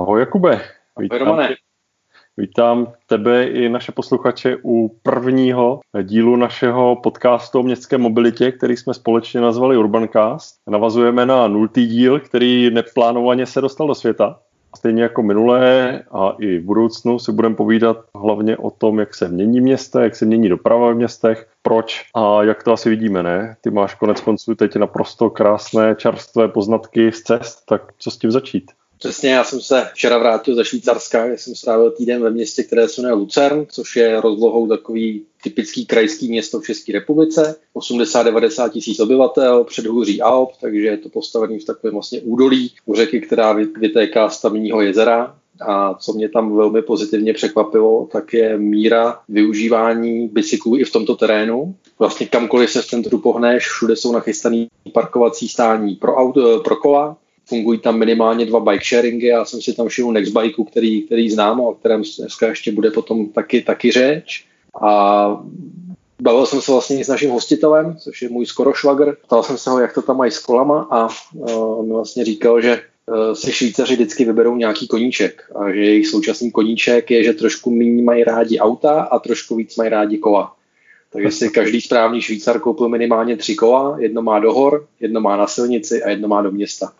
Ahoj Jakube. Vítám, Ahoj, vítám tebe i naše posluchače u prvního dílu našeho podcastu o městské mobilitě, který jsme společně nazvali Urbancast. Navazujeme na nultý díl, který neplánovaně se dostal do světa. Stejně jako minulé a i v budoucnu si budeme povídat hlavně o tom, jak se mění města, jak se mění doprava v městech, proč a jak to asi vidíme, ne? Ty máš konec konců teď naprosto krásné čerstvé poznatky z cest, tak co s tím začít? Přesně, já jsem se včera vrátil ze Švýcarska, kde jsem strávil týden ve městě, které se jmenuje Lucern, což je rozlohou takový typický krajský město v České republice. 80-90 tisíc obyvatel, předhůří Alp, takže je to postavený v takovém vlastně údolí u řeky, která vytéká z tamního jezera. A co mě tam velmi pozitivně překvapilo, tak je míra využívání bicyklů i v tomto terénu. Vlastně kamkoliv se v centru pohneš, všude jsou nachystané parkovací stání pro, auto, pro kola, fungují tam minimálně dva bike sharingy, já jsem si tam všiml Nextbikeu, který, který znám a o kterém dneska ještě bude potom taky, taky řeč. A bavil jsem se vlastně s naším hostitelem, což je můj skoro švagr. Ptal jsem se ho, jak to tam mají s kolama a on mi vlastně říkal, že e, si Švýcaři vždycky vyberou nějaký koníček a že jejich současný koníček je, že trošku méně mají rádi auta a trošku víc mají rádi kola. Takže si každý správný Švýcar koupil minimálně tři kola, jedno má do hor, jedno má na silnici a jedno má do města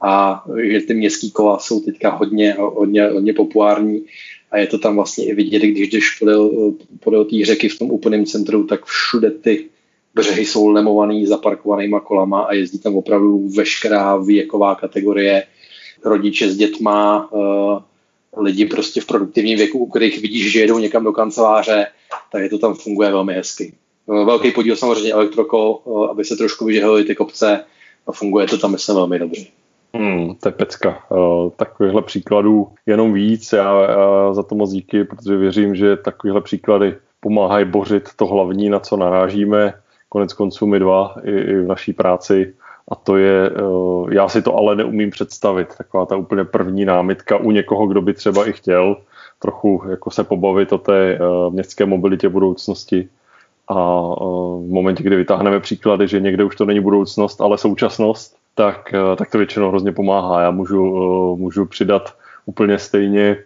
a že ty městský kola jsou teďka hodně, hodně, hodně populární a je to tam vlastně i vidět, když jdeš podél, podél té řeky v tom úplném centru, tak všude ty břehy jsou lemovaný zaparkovanýma kolama a jezdí tam opravdu veškerá věková kategorie, rodiče s dětma, uh, lidi prostě v produktivním věku, u kterých vidíš, že jedou někam do kanceláře, tak je to tam funguje velmi hezky. Uh, velký podíl samozřejmě elektrokol, uh, aby se trošku vyžehly ty kopce a funguje to tam myslím velmi dobře. Hmm, to je pecka. Uh, takovýchhle příkladů jenom víc. Já, já za to moc díky, protože věřím, že takovýhle příklady pomáhají bořit to hlavní, na co narážíme. Konec konců my dva i, i v naší práci. A to je, uh, já si to ale neumím představit. Taková ta úplně první námitka u někoho, kdo by třeba i chtěl trochu jako se pobavit o té uh, městské mobilitě budoucnosti. A v momentě, kdy vytáhneme příklady, že někde už to není budoucnost, ale současnost, tak, eh, tak to většinou hrozně pomáhá. Já můžu, eh, můžu přidat úplně stejně.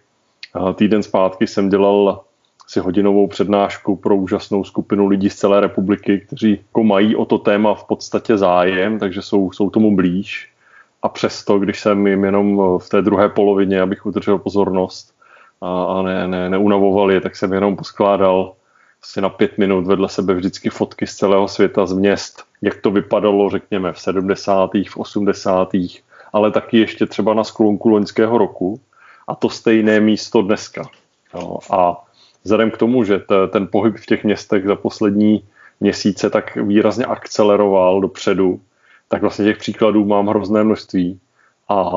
Týden zpátky jsem dělal si hodinovou přednášku pro úžasnou skupinu lidí z celé republiky, kteří jako mají o to téma v podstatě zájem, takže jsou, jsou tomu blíž. A přesto, když jsem jim jenom v té druhé polovině, abych udržel pozornost a, a ne, ne, neunavoval je, tak jsem jenom poskládal asi na pět minut vedle sebe vždycky fotky z celého světa, z měst, jak to vypadalo, řekněme, v 70. v 80. ale taky ještě třeba na sklonku loňského roku a to stejné místo dneska. Jo. A vzhledem k tomu, že t, ten pohyb v těch městech za poslední měsíce tak výrazně akceleroval dopředu, tak vlastně těch příkladů mám hrozné množství. A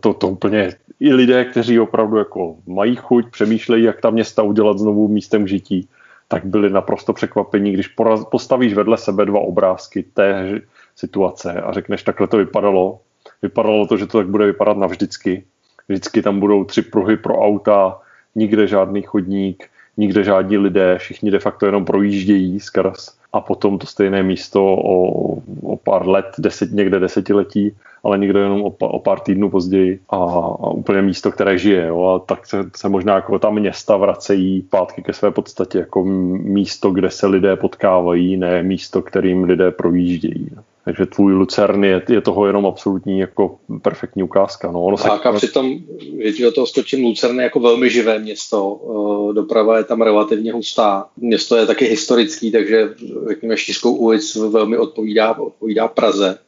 to, to úplně i lidé, kteří opravdu jako mají chuť, přemýšlejí, jak ta města udělat znovu místem žití, tak byli naprosto překvapení, když postavíš vedle sebe dva obrázky té situace a řekneš, takhle to vypadalo. Vypadalo to, že to tak bude vypadat navždycky. Vždycky tam budou tři pruhy pro auta, nikde žádný chodník, nikde žádní lidé, všichni de facto jenom projíždějí skrz a potom to stejné místo o, o pár let, deset, někde desetiletí, ale někdo jenom o, o pár týdnů později a, a úplně místo, které žije. Jo? A tak se, se možná jako ta města vracejí pátky ke své podstatě, jako místo, kde se lidé potkávají, ne místo, kterým lidé projíždějí. Takže tvůj Lucern je, je toho jenom absolutní jako perfektní ukázka. No, ono tak se... a přitom, když do toho skočím, Lucern je jako velmi živé město. Eh, doprava je tam relativně hustá. Město je taky historický, takže řekněme šířkou ulic velmi odpovídá, odpovídá Praze.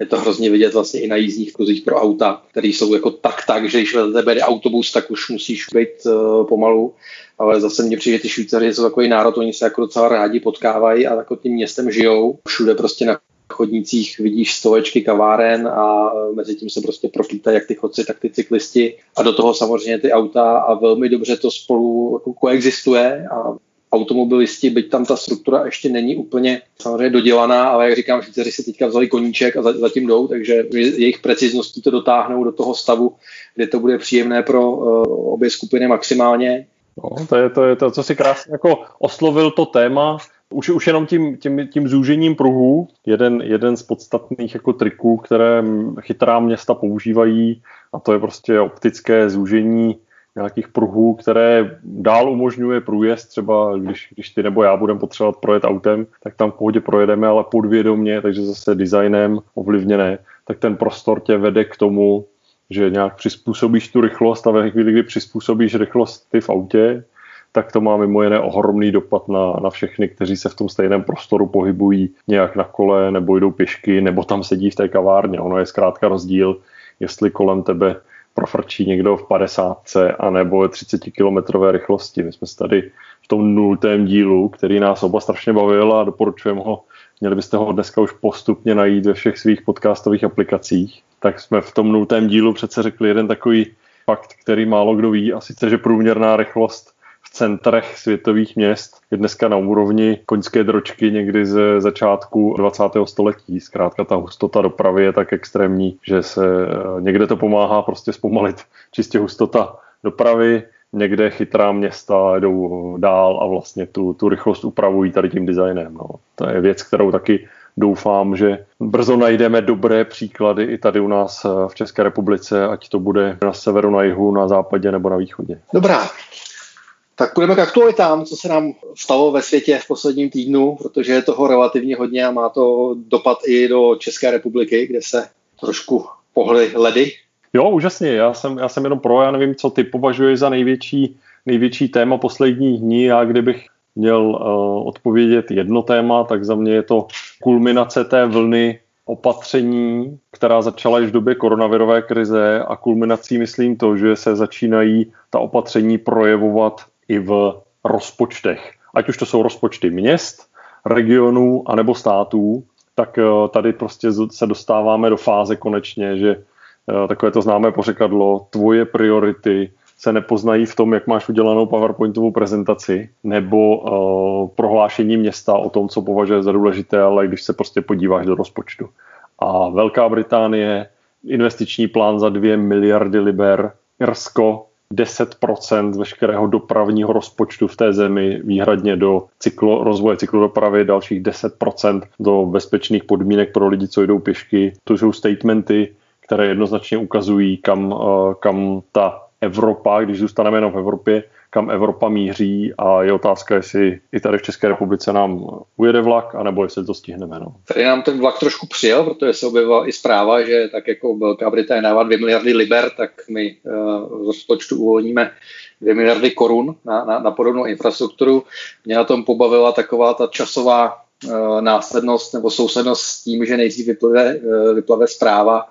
Je to hrozně vidět vlastně i na jízdních kruzích pro auta, které jsou jako tak tak, že když vedle tebe jde autobus, tak už musíš být uh, pomalu. Ale zase mně přijde, že ty Švýcaři jsou takový národ, oni se jako docela rádi potkávají a jako tím městem žijou. Všude prostě na chodnících vidíš stovečky kaváren a mezi tím se prostě proplítají jak ty chodci, tak ty cyklisti a do toho samozřejmě ty auta a velmi dobře to spolu jako koexistuje a automobilisti, byť tam ta struktura ještě není úplně samozřejmě dodělaná, ale jak říkám, Švýcaři si teďka vzali koníček a zatím jdou, takže jejich precizností to dotáhnou do toho stavu, kde to bude příjemné pro uh, obě skupiny maximálně. No, to je to, je to, co si krásně jako oslovil to téma, už, už jenom tím, tím, tím zúžením pruhů, jeden, jeden z podstatných jako triků, které chytrá města používají, a to je prostě optické zúžení nějakých pruhů, které dál umožňuje průjezd, třeba když, když ty nebo já budeme potřebovat projet autem, tak tam v pohodě projedeme, ale podvědomě, takže zase designem ovlivněné, tak ten prostor tě vede k tomu, že nějak přizpůsobíš tu rychlost a ve chvíli, kdy přizpůsobíš rychlost ty v autě, tak to má mimo jiné ohromný dopad na, na všechny, kteří se v tom stejném prostoru pohybují nějak na kole, nebo jdou pěšky, nebo tam sedí v té kavárně. Ono je zkrátka rozdíl, jestli kolem tebe profrčí někdo v 50 a nebo 30 km rychlosti. My jsme tady v tom nultém dílu, který nás oba strašně bavil a doporučujeme ho. Měli byste ho dneska už postupně najít ve všech svých podcastových aplikacích. Tak jsme v tom nultém dílu přece řekli jeden takový fakt, který málo kdo ví, a sice, že průměrná rychlost centrech světových měst je dneska na úrovni koňské dročky někdy ze začátku 20. století. Zkrátka ta hustota dopravy je tak extrémní, že se eh, někde to pomáhá prostě zpomalit čistě hustota dopravy, někde chytrá města jdou dál a vlastně tu, tu rychlost upravují tady tím designem. No. To je věc, kterou taky doufám, že brzo najdeme dobré příklady i tady u nás eh, v České republice, ať to bude na severu, na jihu, na západě nebo na východě. Dobrá, tak půjdeme k aktualitám, co se nám stalo ve světě v posledním týdnu, protože je toho relativně hodně a má to dopad i do České republiky, kde se trošku pohly ledy. Jo, úžasně. Já jsem, já jsem jenom pro, já nevím, co ty považuješ za největší, největší téma posledních dní. Já kdybych měl uh, odpovědět jedno téma, tak za mě je to kulminace té vlny opatření, která začala již v době koronavirové krize a kulminací myslím to, že se začínají ta opatření projevovat i v rozpočtech. Ať už to jsou rozpočty měst, regionů anebo států, tak eh, tady prostě se dostáváme do fáze konečně, že eh, takové to známé pořekadlo, tvoje priority se nepoznají v tom, jak máš udělanou PowerPointovou prezentaci nebo uh, prohlášení města o tom, co považuje za důležité, ale když se prostě podíváš do rozpočtu. A Velká Británie, investiční plán za 2 miliardy liber, Irsko 10% veškerého dopravního rozpočtu v té zemi výhradně do cyklo, rozvoje cyklodopravy, dalších 10% do bezpečných podmínek pro lidi, co jdou pěšky. To jsou statementy, které jednoznačně ukazují, kam, eh, kam ta Evropa, když zůstaneme jenom v Evropě, kam Evropa míří a je otázka, jestli i tady v České republice nám ujede vlak, anebo jestli to stihneme. No. Tady nám ten vlak trošku přijel, protože se objevila i zpráva, že tak jako Velká Británie dává 2 miliardy liber, tak my uh, z rozpočtu uvolníme 2 miliardy korun na, na, na podobnou infrastrukturu. Mě na tom pobavila taková ta časová uh, následnost nebo sousednost s tím, že nejdřív vyplave, uh, vyplave zpráva,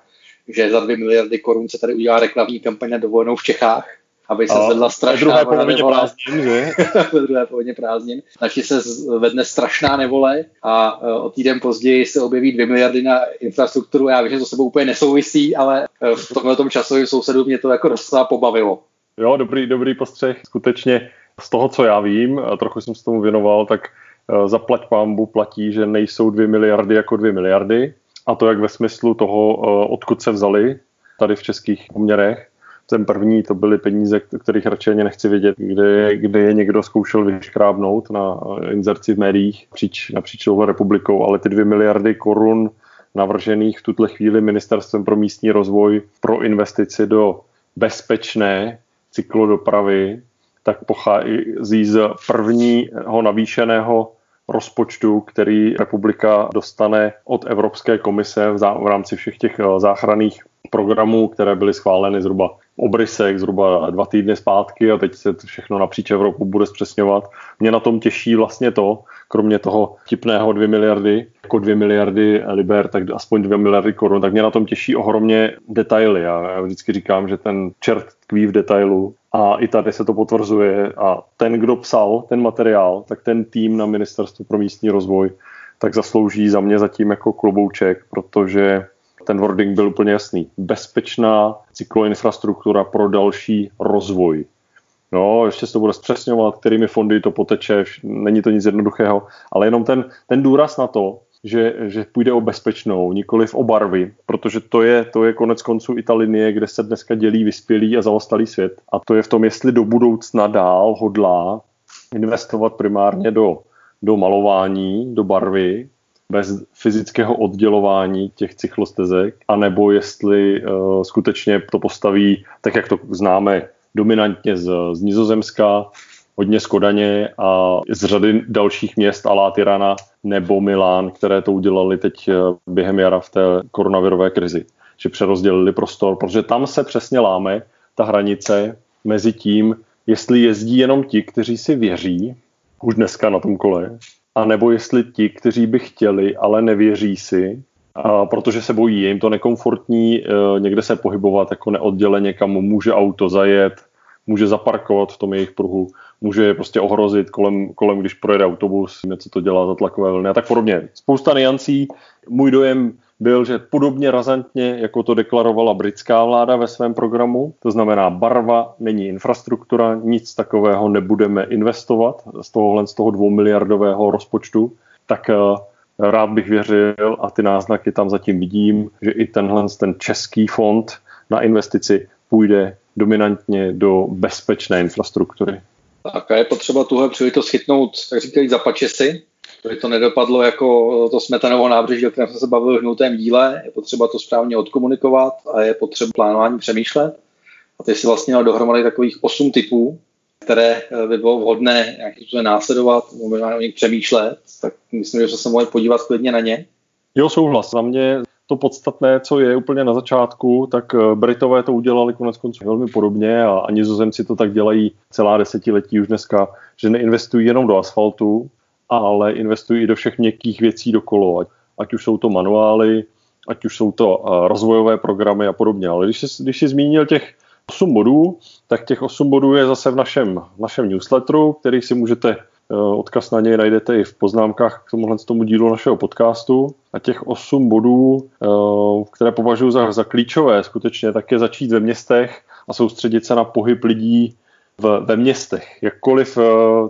že za 2 miliardy korun se tady udělá reklamní kampaň na dovolenou v Čechách aby se zvedla strašná druhé polovině prázdnin, že? ve druhé polovině prázdnin. Takže se vedne strašná nevole a e, o týden později se objeví 2 miliardy na infrastrukturu. Já vím, že to sebou úplně nesouvisí, ale e, v tomhle tom časovém sousedu mě to jako docela pobavilo. Jo, dobrý, dobrý postřeh. Skutečně z toho, co já vím, a trochu jsem se tomu věnoval, tak e, zaplať pámbu platí, že nejsou 2 miliardy jako 2 miliardy. A to jak ve smyslu toho, odkud se vzali tady v českých poměrech, ten první to byly peníze, kterých radši ani nechci vědět, kde, kde je někdo zkoušel vyškrábnout na inzerci v médiích napříč, napříč touhle republikou, ale ty dvě miliardy korun navržených v tuhle chvíli ministerstvem pro místní rozvoj pro investici do bezpečné cyklodopravy, tak pochází z prvního navýšeného rozpočtu, který republika dostane od Evropské komise v rámci všech těch eh, záchranných programů, které byly schváleny zhruba obrysek zhruba dva týdny zpátky a teď se to všechno napříč Evropu bude zpřesňovat. Mě na tom těší vlastně to, kromě toho tipného 2 miliardy, jako 2 miliardy liber, tak aspoň 2 miliardy korun, tak mě na tom těší ohromně detaily. Já vždycky říkám, že ten čert tkví v detailu a i tady se to potvrzuje a ten, kdo psal ten materiál, tak ten tým na Ministerstvu pro místní rozvoj, tak zaslouží za mě zatím jako klobouček, protože ten wording byl úplně jasný. Bezpečná cykloinfrastruktura pro další rozvoj. No, ještě se to bude zpřesňovat, kterými fondy to poteče, není to nic jednoduchého, ale jenom ten, ten důraz na to, že, že půjde o bezpečnou, nikoli o barvy, protože to je, to je konec konců i ta linie, kde se dneska dělí vyspělý a zaostalý svět. A to je v tom, jestli do budoucna dál hodlá investovat primárně do do malování, do barvy, bez fyzického oddělování těch cyklostezek, anebo jestli uh, skutečně to postaví, tak jak to známe, dominantně z, z Nizozemska, hodně z Kodaně a z řady dalších měst, Alá Tirana nebo Milán, které to udělali teď eh, během jara v té koronavirové krizi. Že přerozdělili prostor, protože tam se přesně láme ta hranice mezi tím, jestli jezdí jenom ti, kteří si věří, už dneska na tom kole, a nebo jestli ti, kteří by chtěli, ale nevěří si, a protože se bojí, je jim to nekomfortní e, někde se pohybovat jako neodděleně, kam může auto zajet, může zaparkovat v tom jejich pruhu, může je prostě ohrozit kolem, kolem když projede autobus, něco to dělá za tlakové vlny a tak podobně. Spousta niancí. Můj dojem byl, že podobně razantně, jako to deklarovala britská vláda ve svém programu, to znamená barva není infrastruktura, nic takového nebudeme investovat z tohohle z toho dvoumiliardového rozpočtu, tak eh, rád bych věřil a ty náznaky tam zatím vidím, že i tenhle ten český fond na investici půjde dominantně do bezpečné infrastruktury. Tak a je potřeba tuhle příležitost chytnout, tak říkají za pačesy, aby to nedopadlo jako to smetanovo nábřeží, o kterém jsme se bavili v hnutém díle. Je potřeba to správně odkomunikovat a je potřeba plánování přemýšlet. A ty si vlastně měl dohromady takových osm typů, které eh, by bylo vhodné nějakým způsobem následovat, možná o nich přemýšlet, tak myslím, že se mohli podívat klidně na ně. Jo, souhlas. Za mě to podstatné, co je úplně na začátku, tak eh, Britové to udělali konec konců velmi podobně a, a nizozemci to tak dělají celá desetiletí už dneska, že neinvestují jenom do asfaltu, ale investují i do všech měkkých věcí dokolo, ať, už jsou to manuály, ať už jsou to uh, rozvojové programy a podobně. Ale když jsi, když jsi zmínil těch 8 bodů, tak těch 8 bodů je zase v našem, v našem newsletteru, který si můžete uh, odkaz na něj najdete i v poznámkách k tomuhle tomu dílu našeho podcastu. A těch 8 bodů, uh, které považuji za, za klíčové skutečně, tak je začít ve městech a soustředit se na pohyb lidí v, ve městech. Jakkoliv eh,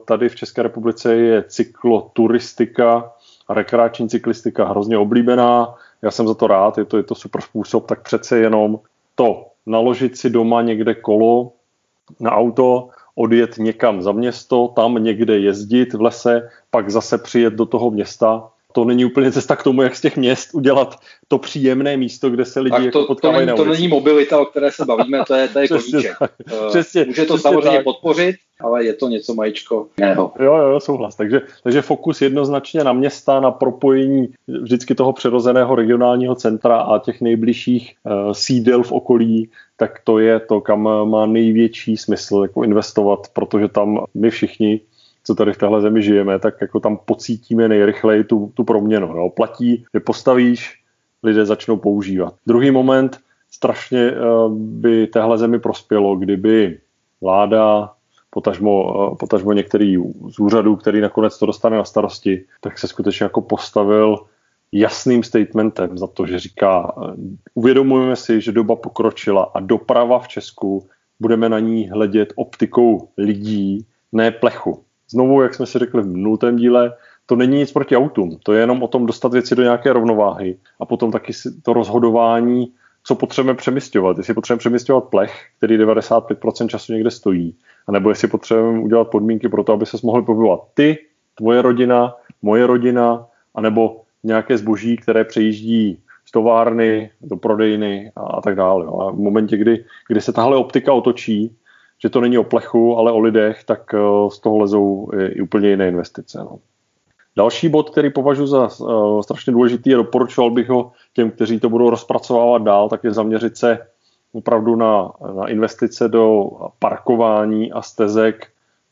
tady v České republice je cykloturistika a rekreační cyklistika hrozně oblíbená, já jsem za to rád, je to, je to super způsob, tak přece jenom to naložit si doma někde kolo na auto, odjet někam za město, tam někde jezdit v lese, pak zase přijet do toho města to není úplně cesta k tomu, jak z těch měst udělat to příjemné místo, kde se lidi tak to, jako potkávají to, na to není mobilita, o které se bavíme, to je, to je koníček. Eh, přesně, Může to přesně samozřejmě tak. podpořit, ale je to něco majičko jiného. Jo, jo, souhlas. Takže, takže fokus jednoznačně na města, na propojení vždycky toho přirozeného regionálního centra a těch nejbližších uh, sídel v okolí, tak to je to, kam má největší smysl jako investovat, protože tam my všichni co tady v téhle zemi žijeme, tak jako tam pocítíme nejrychleji tu, tu proměnu. Jo. Platí, že postavíš, lidé začnou používat. Druhý moment, strašně eh, by téhle zemi prospělo, kdyby vláda, potažmo, eh, potažmo některý z úřadů, který nakonec to dostane na starosti, tak se skutečně jako postavil jasným statementem za to, že říká, eh, uvědomujeme si, že doba pokročila a doprava v Česku budeme na ní hledět optikou lidí, ne plechu znovu, jak jsme si řekli v minulém díle, to není nic proti autům, to je jenom o tom dostat věci do nějaké rovnováhy a potom taky to rozhodování, co potřebujeme přemysťovat. Jestli potřebujeme přemysťovat plech, který 95% času někde stojí, anebo jestli potřebujeme udělat podmínky pro to, aby se mohli pohybovat ty, tvoje rodina, moje rodina, anebo nějaké zboží, které přejíždí z továrny do prodejny a, tak dále. A v momentě, kdy, kdy se tahle optika otočí, že to není o plechu, ale o lidech, tak eh, z toho lezou i úplně jiné investice. No. Další bod, který považuji za uh, strašně důležitý a doporučoval bych ho těm, kteří to budou rozpracovávat dál, tak je zaměřit se opravdu na, na investice do parkování a stezek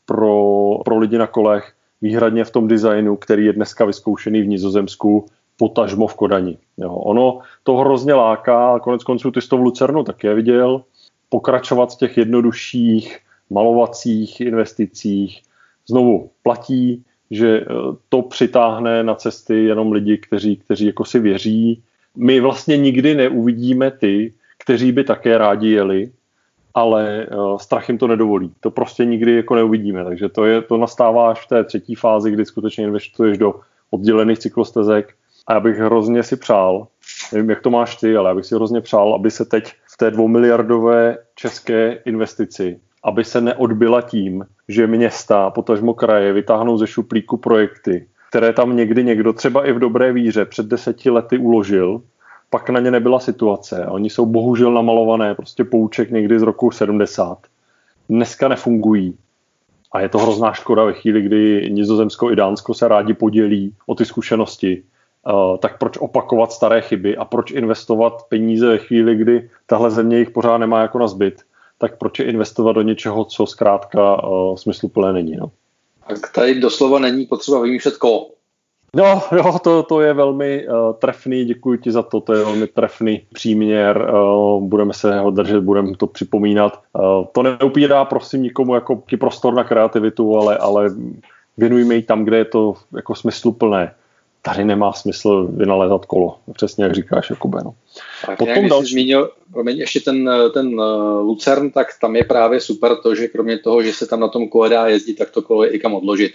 pro, pro lidi na kolech, výhradně v tom designu, který je dneska vyzkoušený v Nizozemsku, potažmo v Kodani. Jo, ono to hrozně láká, konec konců ty jsi to v Lucernu také viděl, pokračovat v těch jednodušších malovacích investicích. Znovu platí, že eh, to přitáhne na cesty jenom lidi, kteří, kteří jako si věří. My vlastně nikdy neuvidíme ty, kteří by také rádi jeli, ale uh, strach jim to nedovolí. To prostě nikdy jako neuvidíme, takže to, je, to nastává až v té třetí fázi, kdy skutečně investuješ do oddělených cyklostezek a já bych hrozně si přál, nevím, jak to máš ty, ale já bych si hrozně přál, aby se teď té dvoumiliardové české investici aby se neodbyla tím, že města, potažmo kraje, vytáhnou ze šuplíku projekty, které tam někdy někdo, třeba i v dobré víře, před deseti lety uložil, pak na ně nebyla situace. Oni jsou bohužel namalované, prostě pouček někdy z roku 70. Dneska nefungují. A je to hrozná škoda ve chvíli, kdy Nizozemsko i Dánsko se rádi podělí o ty zkušenosti. Uh, tak proč opakovat staré chyby a proč investovat peníze ve chvíli, kdy tahle země jich pořád nemá jako na zbyt, tak proč je investovat do něčeho, co zkrátka uh, smysluplné není. No. Tak tady doslova není potřeba vymýšlet kolo. No, jo, to, to je velmi uh, trefný, děkuji ti za to, to je velmi trefný příměr, uh, budeme se ho držet, budeme to připomínat. Uh, to neupírá, prosím, nikomu jako prostor na kreativitu, ale, ale věnujme ji tam, kde je to jako smysluplné. Tady nemá smysl vynalézat kolo, přesně jak říkáš, Jakube. No. Tak Potom další... zmínil, promiň, ještě ten, ten Lucern, tak tam je právě super to, že kromě toho, že se tam na tom kole dá jezdit, tak to kolo je i kam odložit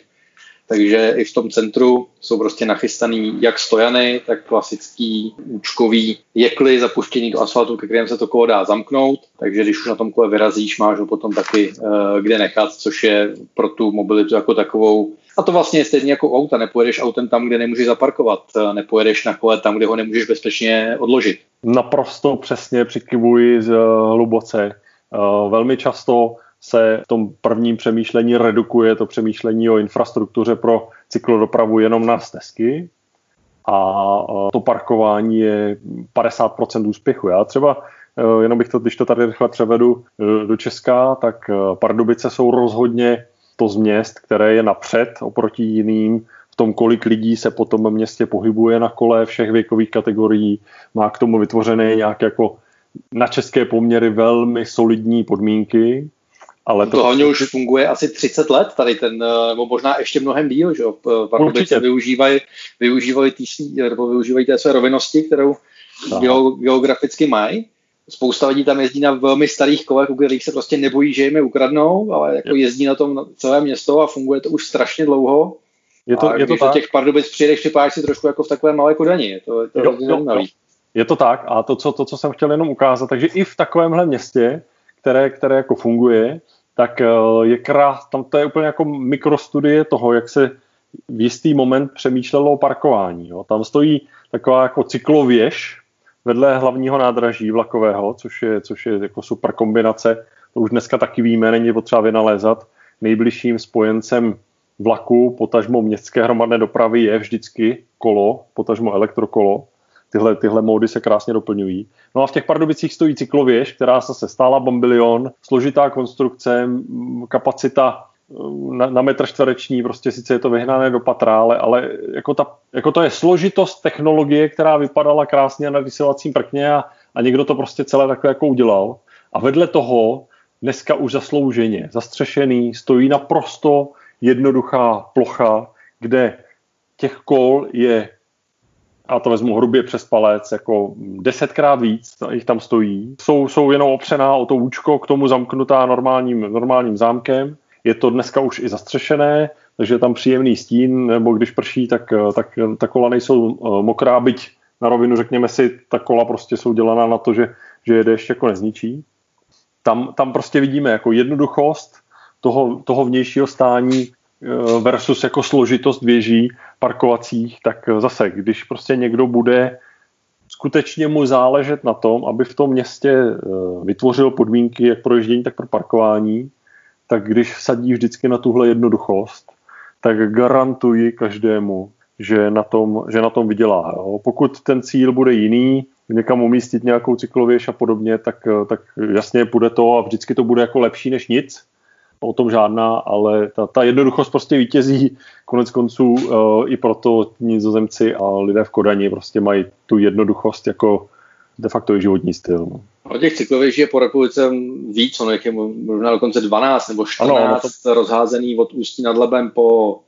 takže i v tom centru jsou prostě nachystaný jak stojany, tak klasický účkový jekly zapuštěný do asfaltu, ke kterém se to kolo dá zamknout, takže když už na tom kole vyrazíš, máš ho potom taky uh, kde nechat, což je pro tu mobilitu jako takovou a to vlastně je stejně jako auta, nepojedeš autem tam, kde nemůžeš zaparkovat, eh, nepojedeš na kole tam, kde ho nemůžeš bezpečně odložit. Naprosto přesně přikivuji z hluboce. Uh, velmi často se v tom prvním přemýšlení redukuje to přemýšlení o infrastruktuře pro cyklodopravu jenom na stezky a to parkování je 50% úspěchu. Já třeba, e, jenom bych to, když to tady rychle převedu e, do Česka, tak e, Pardubice jsou rozhodně to z měst, které je napřed oproti jiným v tom, kolik lidí se po tom městě pohybuje na kole všech věkových kategorií, má k tomu vytvořené nějak jako na české poměry velmi solidní podmínky ale to, to hlavně už funguje asi 30 let, tady ten, eh, nebo možná ještě mnohem díl, že jo, Pardubice využívají, využívají, tý, nebo využívají té své rovinnosti, kterou geograficky mají. Spousta lidí tam jezdí na velmi starých kolech, u kterých se prostě nebojí, že jim je ukradnou, ale jako jezdí na tom celé město a funguje to už strašně dlouho. Je to, a je to tak. těch Pardubic přijedeš, připadáš si trošku jako v takové malé Kodani. Je to, je to jo, jo, jo. Je to tak a to co, to, co jsem chtěl jenom ukázat, takže i v takovémhle městě, které, které jako funguje, tak eh, je krás, tam to je úplně jako mikrostudie toho, jak se v jistý moment přemýšlelo o parkování. Jo. Tam stojí taková jako cyklověž vedle hlavního nádraží vlakového, což je, což je jako super kombinace. To už dneska taky víme, není potřeba vynalézat. Nejbližším spojencem vlaku, potažmo městské hromadné dopravy je vždycky kolo, potažmo elektrokolo tyhle, tyhle módy se krásně doplňují. No a v těch Pardubicích stojí cyklověž, která se stála bambilion, složitá konstrukce, kapacita na, na metr čtvereční, prostě sice je to vyhnané do patra, ale, ale jako, ta, jako to je složitost technologie, která vypadala krásně na vysílacím prkně a, a někdo to prostě celé takhle jako udělal. A vedle toho dneska už zaslouženě, zastřešený, stojí naprosto jednoduchá plocha, kde těch kol je a to vezmu hrubě přes palec, jako desetkrát víc jich tam stojí. Jsou, jsou jenom opřená o to účko, k tomu zamknutá normálním, normálním zámkem. Je to dneska už i zastřešené, takže je tam příjemný stín, nebo když prší, tak, tak ta kola nejsou eh, mokrá, byť na rovinu řekněme si, ta kola prostě jsou dělaná na to, že, že jede ještě jako nezničí. Tam, tam prostě vidíme jako jednoduchost toho, toho vnějšího stání Eh, versus jako složitost věží parkovacích, tak zase, když prostě někdo bude skutečně mu záležet na tom, aby v tom městě eh, vytvořil podmínky jak pro ježdění, tak pro parkování, tak když sadí vždycky na tuhle jednoduchost, tak garantuji každému, že na tom, že na tom vydělá. Jo. Pokud ten cíl bude jiný, někam umístit nějakou cyklověž a podobně, tak, tak jasně bude to a vždycky to bude jako lepší než nic, o tom žádná, ale ta, ta jednoduchost prostě vítězí konec konců uh, i proto nizozemci a lidé v Kodani prostě mají tu jednoduchost jako de facto i životní styl. No. O těch cyklověží je po republice víc, ono je možná dokonce 12 nebo 14 ano, to... rozházený od Ústí nad Lebem po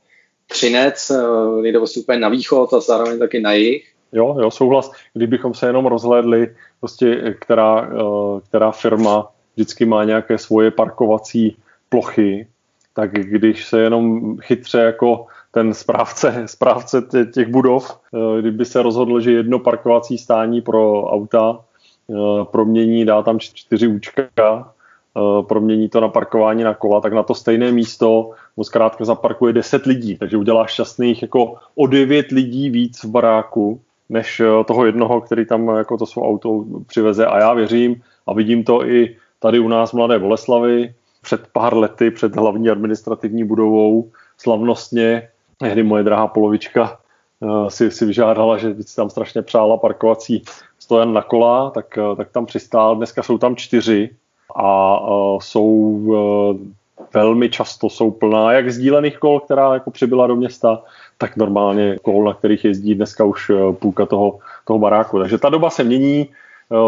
Třinec, eh, někde vlastně úplně na východ a zároveň taky na jih. Jo, jo, souhlas. Kdybychom se jenom rozhlédli, prostě, která, eh, která firma vždycky má nějaké svoje parkovací plochy, tak když se jenom chytře jako ten správce, správce těch budov, eh, kdyby se rozhodl, že jedno parkovací stání pro auta eh, promění, dá tam čtyři účka promění to na parkování na kola, tak na to stejné místo mu zkrátka zaparkuje 10 lidí, takže udělá šťastných jako o 9 lidí víc v baráku, než toho jednoho, který tam jako to svou auto přiveze. A já věřím a vidím to i tady u nás v Mladé Boleslavy před pár lety, před hlavní administrativní budovou, slavnostně, kdy moje drahá polovička uh, si, si vyžádala, že si tam strašně přála parkovací stojan na kola, tak, uh, tak tam přistál. Dneska jsou tam čtyři a uh, jsou velmi často jsou plná jak sdílených kol, která jako přibyla do města, tak normálně kol, na kterých jezdí dneska už půlka toho, toho baráku. Takže ta doba se mění,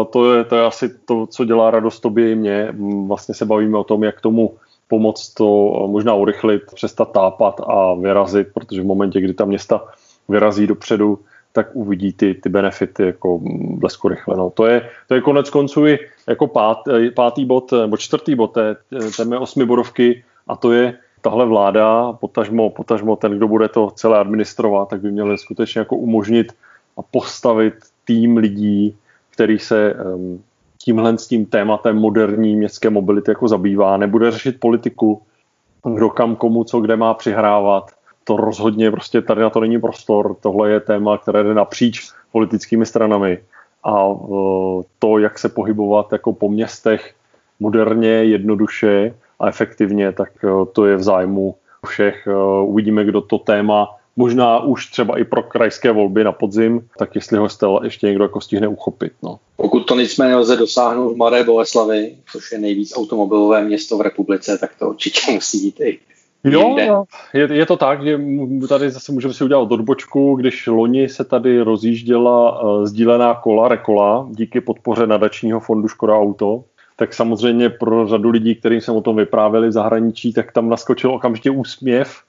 to je, to je asi to, co dělá radost tobě i mě. Vlastně se bavíme o tom, jak tomu pomoct to možná urychlit, přestat tápat a vyrazit, protože v momentě, kdy ta města vyrazí dopředu, tak uvidí ty, ty benefity jako blesku rychle. No, to, je, to je konec konců i jako pát, pátý bod, nebo čtvrtý bod té, té mé osmi bodovky a to je tahle vláda, potažmo, potažmo ten, kdo bude to celé administrovat, tak by měl skutečně jako umožnit a postavit tým lidí, který se um, tímhle s tím tématem moderní městské mobility jako zabývá, nebude řešit politiku, kdo kam komu co kde má přihrávat. To rozhodně prostě tady na to není prostor. Tohle je téma, které jde napříč politickými stranami. A uh, to, jak se pohybovat jako po městech moderně, jednoduše a efektivně, tak uh, to je v zájmu všech. Uh, uvidíme, kdo to téma možná už třeba i pro krajské volby na podzim, tak jestli ho stel ještě někdo jako stihne uchopit. No. Pokud to nicméně lze dosáhnout v Mladé Boleslavi, což je nejvíc automobilové město v republice, tak to určitě musí být i Jo, je, je to tak, že tady zase můžeme si udělat odbočku, když loni se tady rozjížděla uh, sdílená kola, rekola, díky podpoře nadačního fondu Škoda Auto, tak samozřejmě pro řadu lidí, kterým jsem o tom vyprávěli v zahraničí, tak tam naskočil okamžitě úsměv,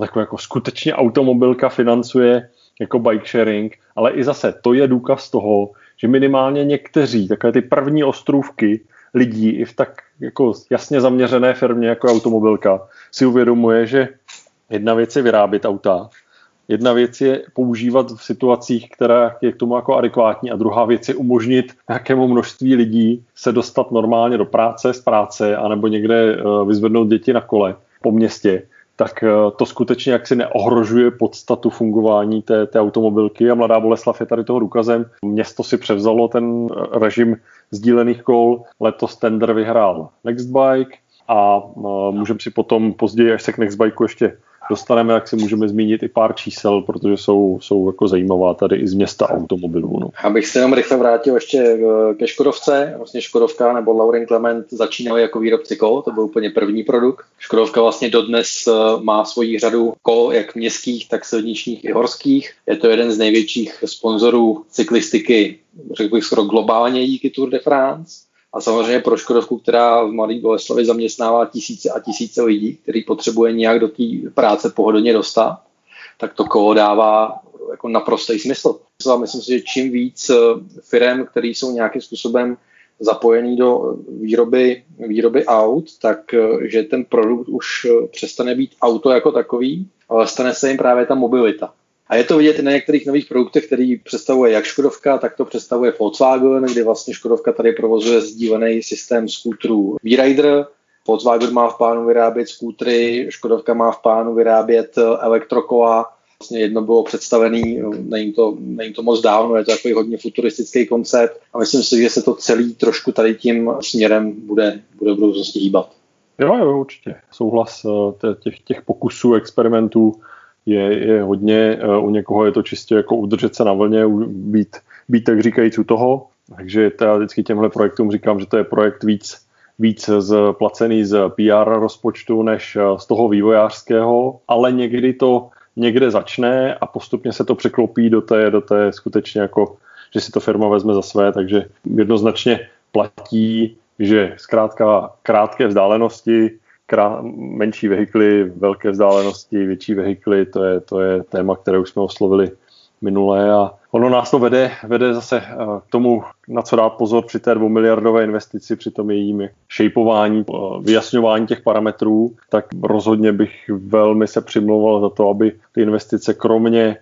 takové jako skutečně automobilka financuje jako bike sharing, ale i zase to je důkaz toho, že minimálně někteří, takové ty první ostrůvky lidí i v tak jako jasně zaměřené firmě jako automobilka si uvědomuje, že jedna věc je vyrábět auta, jedna věc je používat v situacích, která je k tomu jako adekvátní a druhá věc je umožnit nějakému množství lidí se dostat normálně do práce, z práce anebo někde eh, vyzvednout děti na kole po městě tak eh, to skutečně jaksi neohrožuje podstatu fungování té, té automobilky a Mladá Boleslav je tady toho důkazem. Město si převzalo ten režim sdílených kol, letos tender vyhrál Nextbike a eh, můžeme si potom později, až se k Nextbikeu ještě dostaneme, tak si můžeme zmínit i pár čísel, protože jsou, jsou jako zajímavá tady i z města automobilů. No. Abych se jenom rychle vrátil ještě ke Škodovce. Vlastně Škodovka nebo Lauren Clement začínali jako výrobci kol, to byl úplně první produkt. Škodovka vlastně dodnes eh, má svoji řadu kol, jak městských, tak silničních i horských. Je to jeden z největších sponzorů cyklistiky, řekl bych skoro globálně díky Tour de France a samozřejmě pro Škodovku, která v Mladé Boleslavi zaměstnává tisíce a tisíce lidí, který potřebuje nějak do té práce pohodlně dostat, tak to kolo dává jako naprostý smysl. A myslím si, že čím víc eh, firm, které jsou nějakým způsobem zapojený do výroby, výroby aut, tak eh, že ten produkt už eh, přestane být auto jako takový, ale stane se jim právě ta mobilita. A je to vidět i na některých nových produktech, který představuje jak Škodovka, tak to představuje Volkswagen, kdy vlastně Škodovka tady provozuje sdílený systém skútrů V-Rider. Volkswagen má v plánu vyrábět skútry, Škodovka má v plánu vyrábět elektrokola. Vlastně jedno bylo představený, není to, není to moc dávno, je to takový hodně futuristický koncept a myslím si, že se to celý trošku tady tím směrem bude, bude v budoucnosti hýbat. Jo, jo, určitě. Souhlas eh, těch, těch pokusů, experimentů je, je hodně, eh, u někoho je to čistě jako udržet se na vlně, být, být tak říkajíc u toho, takže já vždycky těmhle projektům říkám, že to je projekt víc, víc z, placený z PR rozpočtu než eh, z toho vývojářského, ale někdy to někde začne a postupně se to překlopí do té, do té skutečně jako, že si to firma vezme za své, takže jednoznačně platí, že zkrátka krátké vzdálenosti krá, menší vehikly, velké vzdálenosti, větší vehikly, to je, to je téma, které už jsme oslovili minulé a ono nás to vede, vede zase eh, k tomu, na co dát pozor při té dvoumiliardové investici, při tom jejím šejpování, eh, vyjasňování těch parametrů, tak rozhodně bych velmi se přimlouval za to, aby ty investice kromě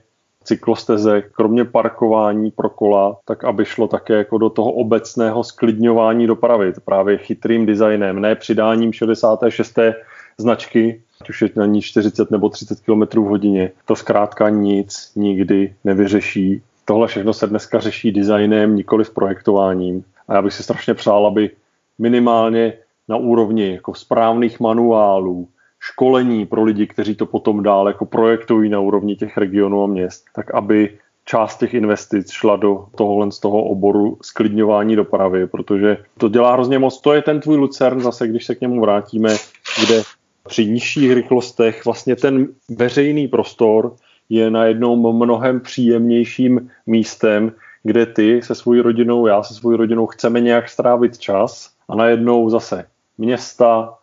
cyklostezek, kromě parkování pro kola, tak aby šlo také jako do toho obecného sklidňování dopravy, právě chytrým designem, ne přidáním 66. značky, ať už je na ní 40 nebo 30 km v hodině. To zkrátka nic nikdy nevyřeší. Tohle všechno se dneska řeší designem, nikoli s projektováním. A já bych si strašně přál, aby minimálně na úrovni jako správných manuálů, školení pro lidi, kteří to potom dál jako projektují na úrovni těch regionů a měst, tak aby část těch investic šla do tohohle z toho oboru sklidňování dopravy, protože to dělá hrozně moc. To je ten tvůj Lucern zase, když se k němu vrátíme, kde při nižších rychlostech vlastně ten veřejný prostor je najednou mnohem příjemnějším místem, kde ty se svojí rodinou, já se svojí rodinou chceme nějak strávit čas a najednou zase města,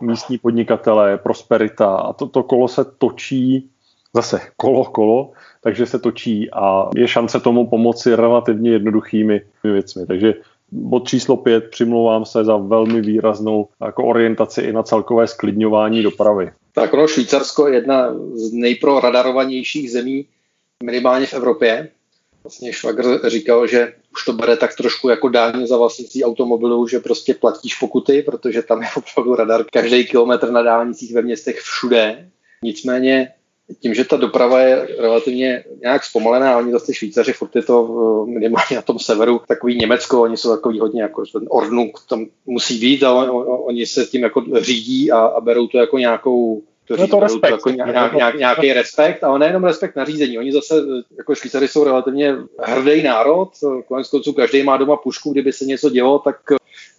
místní podnikatelé, prosperita a to, to kolo se točí, zase kolo, kolo, takže se točí a je šance tomu pomoci relativně jednoduchými věcmi. Takže bod číslo pět přimlouvám se za velmi výraznou jako orientaci i na celkové sklidňování dopravy. Tak ono Švýcarsko je jedna z nejproradarovanějších zemí minimálně v Evropě. Vlastně Švagr říkal, že už to bere tak trošku jako dálně za vlastnicí automobilů, že prostě platíš pokuty, protože tam je opravdu radar každý kilometr na dálnicích ve městech všude. Nicméně tím, že ta doprava je relativně nějak zpomalená, oni zase Švýcaři, furt je to eh, minimálně na tom severu, takový Německo, oni jsou takový hodně jako ten Ordnung tam musí být a on, oni se tím jako řídí a, a berou to jako nějakou to, říct, to, respekt. jako nějak, nějak, nějaký respekt, ale nejenom respekt na řízení. Oni zase, jako Švýcary jsou relativně hrdý národ, konec konců každý má doma pušku, kdyby se něco dělo, tak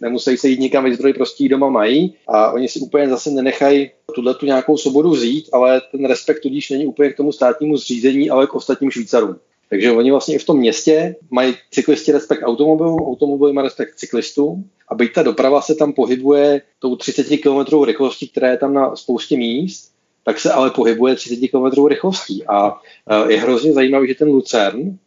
nemusí se jít nikam vyzbrojit, prostě doma mají a oni si úplně zase nenechají tuhle tu nějakou svobodu vzít, ale ten respekt tudíž není úplně k tomu státnímu zřízení, ale k ostatním Švýcarům. Takže oni vlastně i v tom městě mají cyklisti respekt automobilů, automobily má respekt cyklistům a byť ta doprava se tam pohybuje tou 30 km rychlostí, která je tam na spoustě míst, tak se ale pohybuje 30 km rychlostí. A je hrozně zajímavý, že ten Lucern,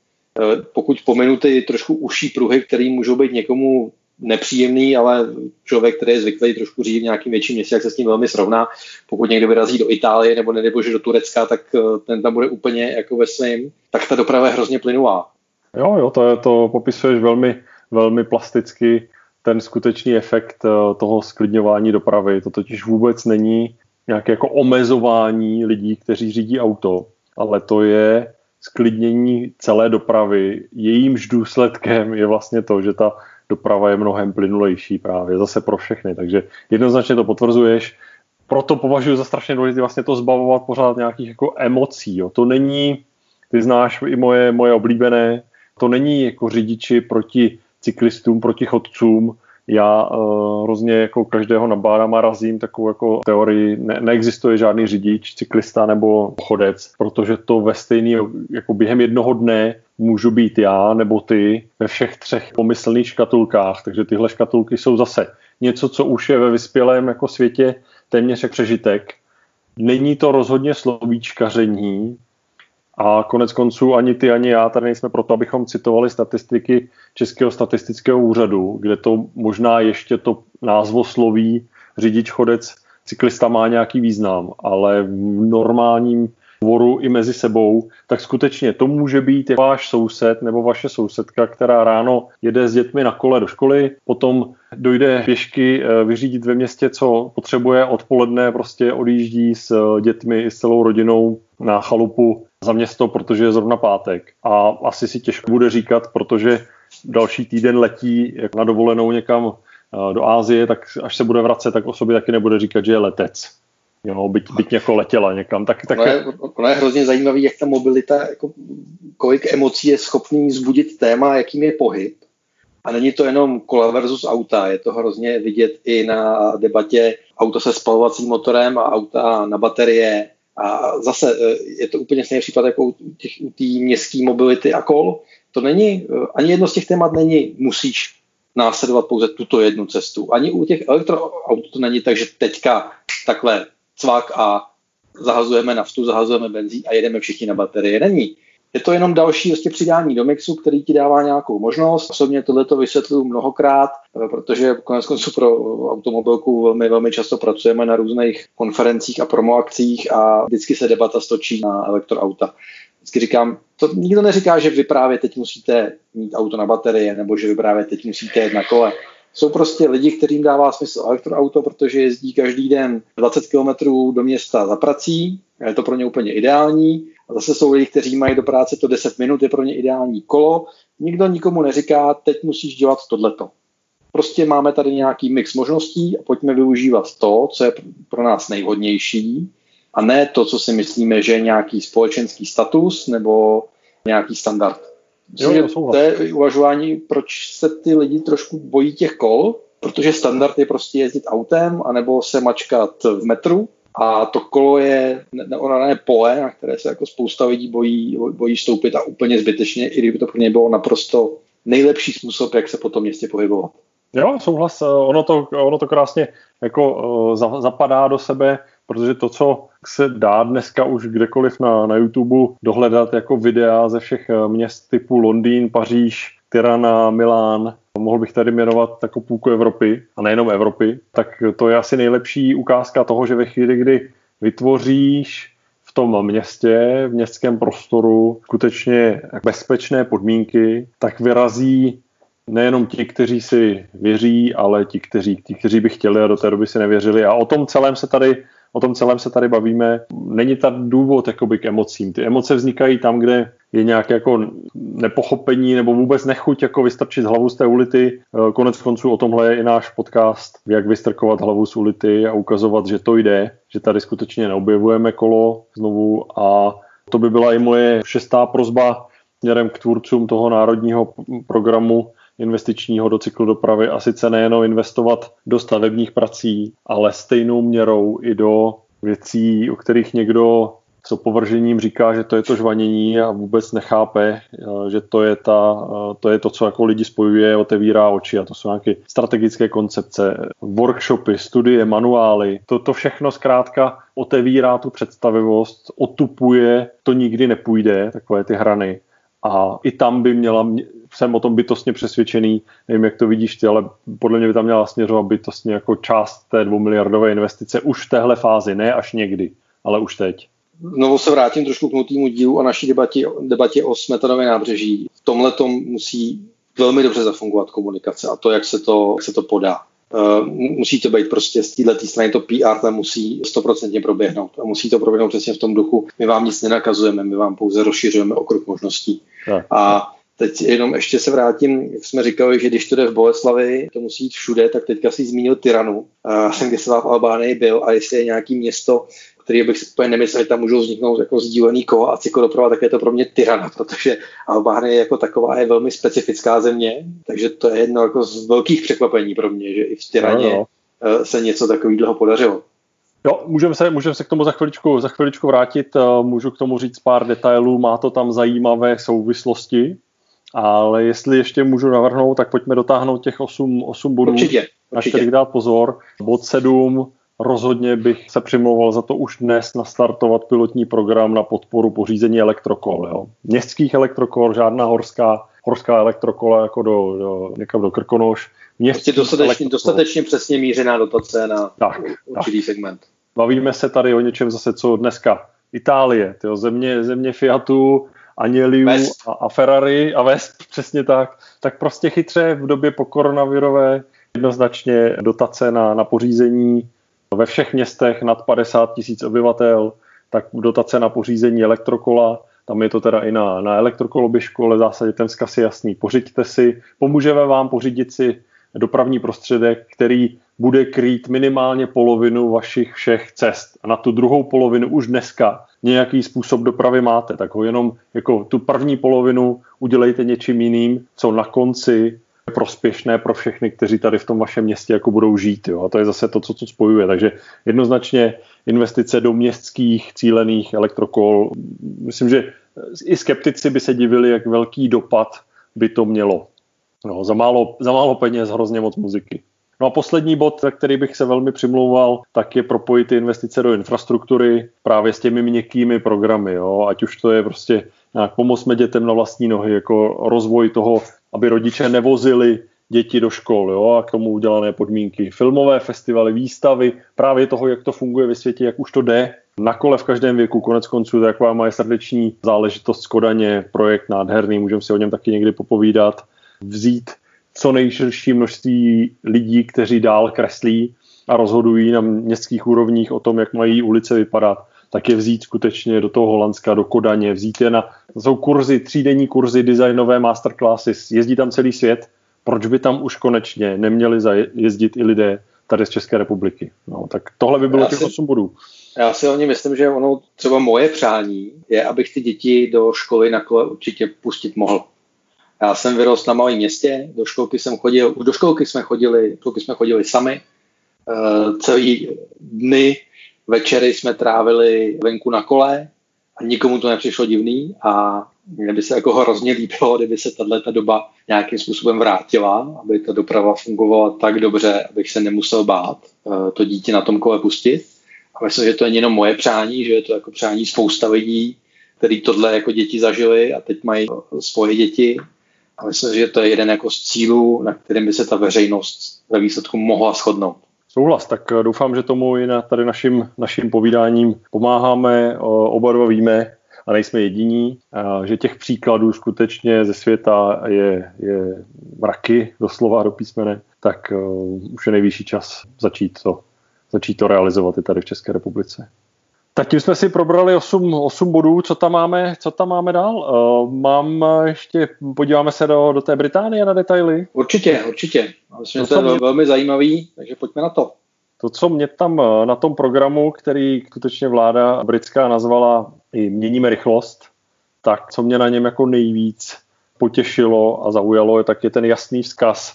pokud pomenu ty trošku uší pruhy, které můžou být někomu nepříjemný, ale člověk, který je zvyklý trošku řídit v nějakým větším městě, jak se s tím velmi srovná. Pokud někdo vyrazí do Itálie nebo nedebože do Turecka, tak eh, ten tam bude úplně jako ve svým, tak ta doprava je hrozně plynulá. Jo, jo, to, je, to popisuješ velmi, velmi plasticky ten skutečný efekt eh, toho sklidňování dopravy. To totiž vůbec není nějaké jako omezování lidí, kteří řídí auto, ale to je sklidnění celé dopravy. Jejímž důsledkem je vlastně to, že ta doprava je mnohem plynulejší právě zase pro všechny, takže jednoznačně to potvrzuješ. Proto považuji za strašně důležité vlastně to zbavovat pořád nějakých jako emocí. Jo. To není, ty znáš i moje, moje oblíbené, to není jako řidiči proti cyklistům, proti chodcům, já uh, hrozně jako každého nabádám a razím takovou jako teorii, ne, neexistuje žádný řidič, cyklista nebo chodec, protože to ve stejný, jako během jednoho dne můžu být já nebo ty ve všech třech pomyslných škatulkách, takže tyhle škatulky jsou zase něco, co už je ve vyspělém jako světě téměř přežitek. Není to rozhodně slovíčkaření, a konec konců ani ty, ani já tady nejsme proto, abychom citovali statistiky Českého statistického úřadu, kde to možná ještě to názvosloví řidič, chodec, cyklista má nějaký význam, ale v normálním dvoru i mezi sebou, tak skutečně to může být váš soused nebo vaše sousedka, která ráno jede s dětmi na kole do školy, potom dojde pěšky eh, vyřídit ve městě, co potřebuje, odpoledne prostě odjíždí s eh, dětmi i s celou rodinou na chalupu za město, protože je zrovna pátek. A asi si těžko bude říkat, protože další týden letí na dovolenou někam eh, do Ázie, tak až se bude vracet, tak o sobě taky nebude říkat, že je letec. Jo, byť, byť jako letěla někam. Tak, tak... Ono, je, ono je hrozně zajímavý, jak ta mobilita, jako, kolik emocí je schopný zbudit téma, jakým je pohyb. A není to jenom kola versus auta, je to hrozně vidět i na debatě auto se spalovacím motorem a auta na baterie. A zase e, je to úplně stejný případ jako u té městské mobility a kol. To není, e, ani jedno z těch témat není, musíš následovat pouze tuto jednu cestu. Ani u těch elektroaut to není tak, že teďka takhle cvak a zahazujeme naftu, zahazujeme benzín a jedeme všichni na baterie. Není. Je to jenom další vlastně přidání do mixu, který ti dává nějakou možnost. Osobně tohle to vysvětluju mnohokrát, protože konec konců pro automobilku velmi, velmi často pracujeme na různých konferencích a promoakcích a vždycky se debata stočí na elektroauta. vždycky říkám, to nikdo neříká, že vy právě teď musíte mít auto na baterie, nebo že vy právě teď musíte jet na kole. Jsou prostě lidi, kterým dává smysl elektroauto, protože jezdí každý den 20 km do města za prací, je to pro ně úplně ideální. A zase jsou lidi, kteří mají do práce to 10 minut, je pro ně ideální kolo. Nikdo nikomu neříká, teď musíš dělat tohleto. Prostě máme tady nějaký mix možností a pojďme využívat to, co je pro nás nejhodnější a ne to, co si myslíme, že je nějaký společenský status nebo nějaký standard. Jo, jo, to je uvažování, proč se ty lidi trošku bojí těch kol, protože standard je prostě jezdit autem anebo se mačkat v metru a to kolo je neorané pole, na které se jako spousta lidí bojí, bojí stoupit a úplně zbytečně, i kdyby to pro ně bylo naprosto nejlepší způsob, jak se po tom městě pohybovat. Jo, souhlas, ono to, ono to krásně jako uh, zapadá do sebe, protože to, co se dá dneska už kdekoliv na, na YouTube dohledat jako videa ze všech eh, měst typu Londýn, Paříž, Tirana, Milán, mohl bych tady jmenovat jako půlku Evropy, a nejenom Evropy, tak to je asi nejlepší ukázka toho, že ve chvíli, kdy vytvoříš v tom městě, v městském prostoru skutečně bezpečné podmínky, tak vyrazí nejenom ti, kteří si věří, ale ti, kteří, ti, kteří by chtěli a do té doby si nevěřili. A o tom celém se tady o tom celém se tady bavíme. Není tady důvod jakoby k emocím. Ty emoce vznikají tam, kde je nějaké jako nepochopení nebo vůbec nechuť jako vystrčit hlavu z té ulity. E, konec konců o tomhle je i náš podcast, jak vystrkovat hlavu z ulity a ukazovat, že to jde, že tady skutečně neobjevujeme kolo znovu a to by byla i moje šestá prozba směrem k tvůrcům toho národního programu investičního do cyklodopravy a sice nejenom investovat do stavebních prací, ale stejnou měrou i do věcí, o kterých někdo co povržením říká, že to je to žvanění a vůbec nechápe, že to je, ta, to, je to, co jako lidi spojuje, otevírá oči a to jsou nějaké strategické koncepce, workshopy, studie, manuály. To, to všechno zkrátka otevírá tu představivost, otupuje, to nikdy nepůjde, takové ty hrany. A i tam by měla jsem o tom bytostně přesvědčený, nevím, jak to vidíš ty, ale podle mě by tam měla směřovat bytostně jako část té dvoumiliardové investice už v téhle fázi, ne až někdy, ale už teď. Znovu se vrátím trošku k nutnému dílu a naší debatě, debatě o Smetanové nábřeží. V tomhle tom musí velmi dobře zafungovat komunikace a to, jak se to, jak se to podá. Uh, musí to být prostě z této strany to PR tam musí stoprocentně proběhnout a musí to proběhnout přesně v tom duchu. My vám nic nenakazujeme, my vám pouze rozšiřujeme okruh možností. Tak. A Teď jenom ještě se vrátím, jak jsme říkali, že když to jde v Boleslavi, to musí jít všude, tak teďka si zmínil Tyranu, kde jsem v Albánii byl a jestli je nějaký město, který bych si úplně nemyslel, že tam můžou vzniknout jako sdílený koho a cyklodoprava, tak je to pro mě Tyrana, protože Albánie jako taková je velmi specifická země, takže to je jedno jako z velkých překvapení pro mě, že i v Tyraně no, no. se něco takového podařilo. Jo, můžeme se, můžeme se k tomu za chviličku, za chviličku vrátit, můžu k tomu říct pár detailů, má to tam zajímavé souvislosti, ale jestli ještě můžu navrhnout, tak pojďme dotáhnout těch 8, 8 bodů, určitě, na kterých dát pozor. Bod 7, rozhodně bych se přimlouval za to už dnes nastartovat pilotní program na podporu pořízení elektrokol. Jo. Městských elektrokol, žádná horská, horská elektrokola jako do, do, někam do Krkonoš. Prostě dostatečně, dostatečně přesně mířená dotace na tak, určitý tak. segment. Bavíme se tady o něčem zase, co dneska Itálie, tyjo, země, země Fiatu, Aněliu a, a Ferrari a Vesp, přesně tak, tak prostě chytře v době po koronavirové. Jednoznačně dotace na, na pořízení ve všech městech nad 50 tisíc obyvatel, tak dotace na pořízení elektrokola, tam je to teda i na, na elektrokoloběžku, ale v zásadě ten vzkaz je jasný. Pořiďte si, pomůžeme vám pořídit si dopravní prostředek, který bude krýt minimálně polovinu vašich všech cest. A na tu druhou polovinu už dneska nějaký způsob dopravy máte, tak ho jenom jako tu první polovinu udělejte něčím jiným, co na konci je prospěšné pro všechny, kteří tady v tom vašem městě jako budou žít. Jo? A to je zase to, co to spojuje. Takže jednoznačně investice do městských cílených elektrokol. Myslím, že i skeptici by se divili, jak velký dopad by to mělo. No, za, málo, za málo peněz hrozně moc muziky. No a poslední bod, za který bych se velmi přimlouval, tak je propojit ty investice do infrastruktury právě s těmi měkkými programy, jo? ať už to je prostě nějak pomozme dětem na vlastní nohy, jako rozvoj toho, aby rodiče nevozili děti do škol jo, a k tomu udělané podmínky. Filmové festivaly, výstavy, právě toho, jak to funguje ve světě, jak už to jde. Na kole v každém věku, konec konců, taková moje srdeční záležitost z Kodaně, projekt nádherný, můžeme si o něm taky někdy popovídat. Vzít co nejširší množství lidí, kteří dál kreslí a rozhodují na městských úrovních o tom, jak mají ulice vypadat, tak je vzít skutečně do toho Holandska, do Kodaně, vzít je na, to jsou kurzy, třídenní kurzy, designové masterclassy, jezdí tam celý svět, proč by tam už konečně neměli jezdit i lidé tady z České republiky. No, tak tohle by bylo já těch si, 8 bodů. Já si hlavně myslím, že ono třeba moje přání je, abych ty děti do školy na kole určitě pustit mohl. Já jsem vyrost na malém městě, do školky jsem chodil, do školky jsme chodili, školky jsme chodili sami, uh, celý dny, večery jsme trávili venku na kole a nikomu to nepřišlo divný a mně by se jako hrozně líbilo, kdyby se tato doba nějakým způsobem vrátila, aby ta doprava fungovala tak dobře, abych se nemusel bát uh, to dítě na tom kole pustit. A myslím, že to je jenom moje přání, že je to jako přání spousta lidí, který tohle jako děti zažili a teď mají svoje děti a myslím, že to je jeden jako z cílů, na kterým by se ta veřejnost ve výsledku mohla shodnout. Souhlas, tak eh, doufám, že tomu i na tady naším, naším povídáním pomáháme, oba dva víme a nejsme jediní, že těch příkladů skutečně ze světa je, je mraky, doslova do písmene, tak eh, už je nejvyšší čas začít to, začít to realizovat i tady v České republice. Tak tím jsme si probrali 8, 8 bodů, co tam máme, co tam máme dál. Uh, mám ještě, podíváme se do, do té Británie na detaily. Určitě, určitě. Myslím, že to je mě, velmi zajímavý, takže pojďme na to. To, co mě tam eh, na tom programu, který skutečně vláda britská nazvala i Měníme rychlost, tak co mě na něm jako nejvíc potěšilo a zaujalo, je tak je ten jasný vzkaz.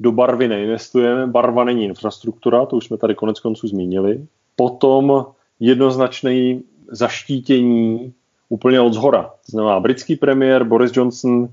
Do barvy neinvestujeme, barva není infrastruktura, to už jsme tady konec konců zmínili. Potom jednoznačné zaštítění úplně od zhora. To znamená britský premiér Boris Johnson,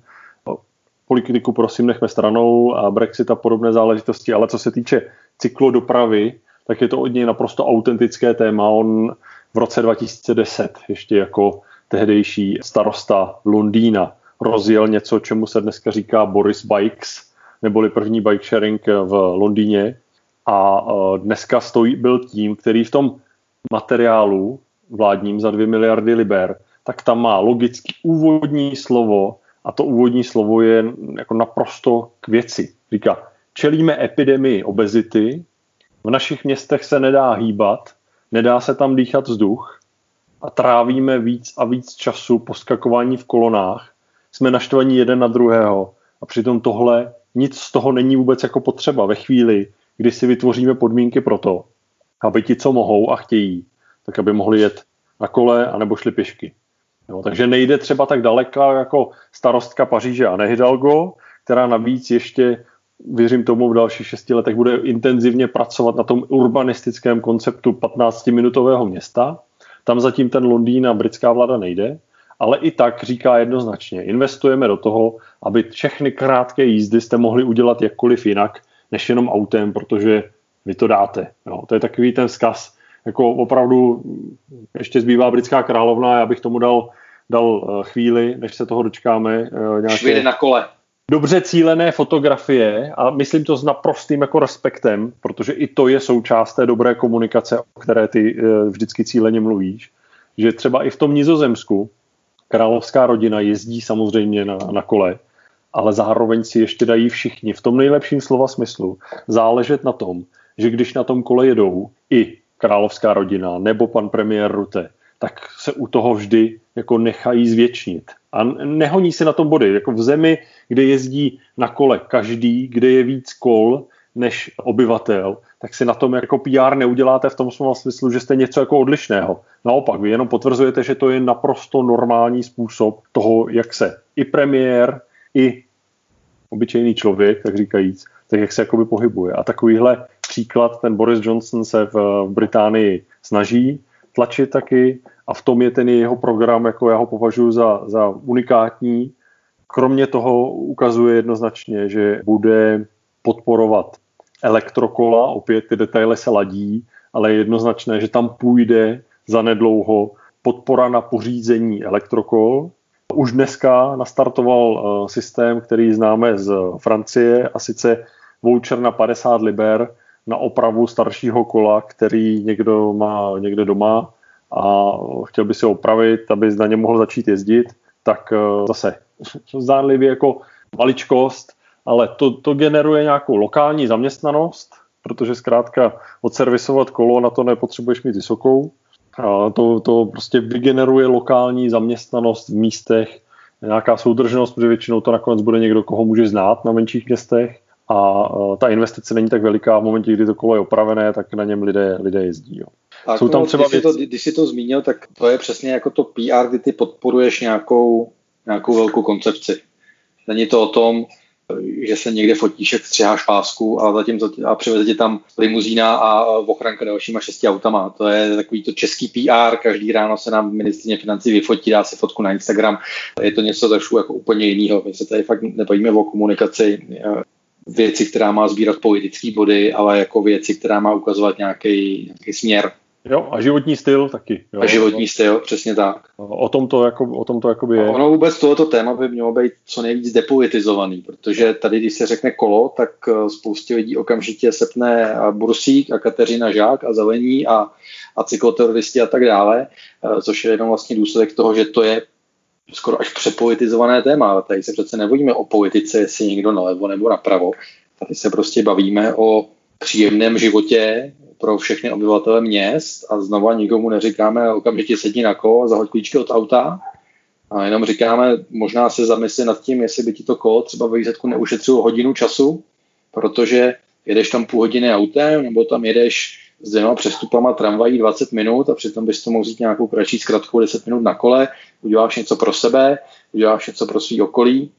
politiku prosím nechme stranou a Brexit a podobné záležitosti, ale co se týče cyklodopravy, tak je to od něj naprosto autentické téma. On v roce 2010 ještě jako tehdejší starosta Londýna rozjel něco, čemu se dneska říká Boris Bikes, neboli první bike sharing v Londýně. A e, dneska stojí, byl tím, který v tom materiálu vládním za 2 miliardy liber, tak tam má logicky úvodní slovo a to úvodní slovo je jako naprosto k věci. Říká, čelíme epidemii obezity, v našich městech se nedá hýbat, nedá se tam dýchat vzduch a trávíme víc a víc času poskakování v kolonách, jsme naštvaní jeden na druhého a přitom tohle nic z toho není vůbec jako potřeba ve chvíli, kdy si vytvoříme podmínky pro to, aby ti, co mohou a chtějí, tak aby mohli jet na kole anebo šli pěšky. Jo, takže nejde třeba tak daleko jako starostka Paříže a Hidalgo, která navíc ještě, věřím tomu, v dalších šesti letech bude intenzivně pracovat na tom urbanistickém konceptu 15-minutového města. Tam zatím ten Londýn a britská vláda nejde, ale i tak říká jednoznačně, investujeme do toho, aby všechny krátké jízdy jste mohli udělat jakkoliv jinak, než jenom autem, protože vy to dáte. Jo. To je takový ten vzkaz, jako opravdu ještě zbývá britská královna, já bych tomu dal, dal eh, chvíli, než se toho dočkáme. Eh, nějaké na kole. Dobře cílené fotografie a myslím to s naprostým jako respektem, protože i to je součást té dobré komunikace, o které ty eh, vždycky cíleně mluvíš, že třeba i v tom Nizozemsku královská rodina jezdí samozřejmě na, na kole, ale zároveň si ještě dají všichni v tom nejlepším slova smyslu záležet na tom, že když na tom kole jedou i královská rodina nebo pan premiér Rute, tak se u toho vždy jako nechají zvětšnit. A nehoní se na tom body. Jako v zemi, kde jezdí na kole každý, kde je víc kol než obyvatel, tak si na tom jako PR neuděláte v tom smyslu, že jste něco jako odlišného. Naopak, vy jenom potvrzujete, že to je naprosto normální způsob toho, jak se i premiér, i obyčejný člověk, tak říkajíc, tak jak se jakoby pohybuje. A takovýhle příklad ten Boris Johnson se v, v Británii snaží tlačit taky a v tom je ten jeho program, jako já ho považuji za, za unikátní. Kromě toho ukazuje jednoznačně, že bude podporovat elektrokola, opět ty detaily se ladí, ale je jednoznačné, že tam půjde za nedlouho podpora na pořízení elektrokol. už dneska nastartoval systém, který známe z Francie a sice voucher na 50 liber na opravu staršího kola, který někdo má někde doma a chtěl by si opravit, aby na něm mohl začít jezdit, tak zase zdánlivě jako maličkost, ale to, to generuje nějakou lokální zaměstnanost, protože zkrátka odservisovat kolo, na to nepotřebuješ mít vysokou. A to, to prostě vygeneruje lokální zaměstnanost v místech, nějaká soudržnost, protože většinou to nakonec bude někdo, koho může znát na menších městech a ta investice není tak veliká v momentě, kdy to kolo je opravené, tak na něm lidé, lidé jezdí. Jo. A Jsou tam třeba když, jsi to, když jsi to zmínil, tak to je přesně jako to PR, kdy ty podporuješ nějakou, nějakou velkou koncepci. Není to o tom, že se někde fotíš, jak střiháš pásku a, zatím, a přiveze tě tam limuzína a ochranka dalšíma šesti autama. To je takový to český PR, každý ráno se nám ministrině financí vyfotí, dá si fotku na Instagram. Je to něco trošku jako úplně jiného. My se tady fakt nebavíme o komunikaci věci, která má sbírat politické body, ale jako věci, která má ukazovat nějaký, nějaký směr Jo, a životní styl taky. Jo. A životní styl, přesně tak. O tom to, jako, o tom to jakoby je. A ono vůbec tohoto téma by mělo být co nejvíc depolitizovaný, protože tady, když se řekne kolo, tak eh, spoustě lidí okamžitě sepne Bursík a Kateřina Žák a Zelení a, a cykloteroristi a tak dále, eh, což je jenom vlastně důsledek toho, že to je skoro až přepolitizované téma. Tady se přece nebojíme o politice, jestli někdo nalevo nebo napravo. Tady se prostě bavíme o příjemném životě pro všechny obyvatele měst a znova nikomu neříkáme okamžitě sedni na kolo a zahoď klíčky od auta a jenom říkáme, možná se zamysli nad tím, jestli by ti to kolo třeba ve výsledku neušetřilo hodinu času, protože jedeš tam půl hodiny autem, nebo tam jedeš s dvěma přestupama tramvají 20 minut a přitom bys to mohl vzít nějakou kratší zkratku 10 minut na kole, uděláš něco pro sebe, uděláš něco pro svý okolí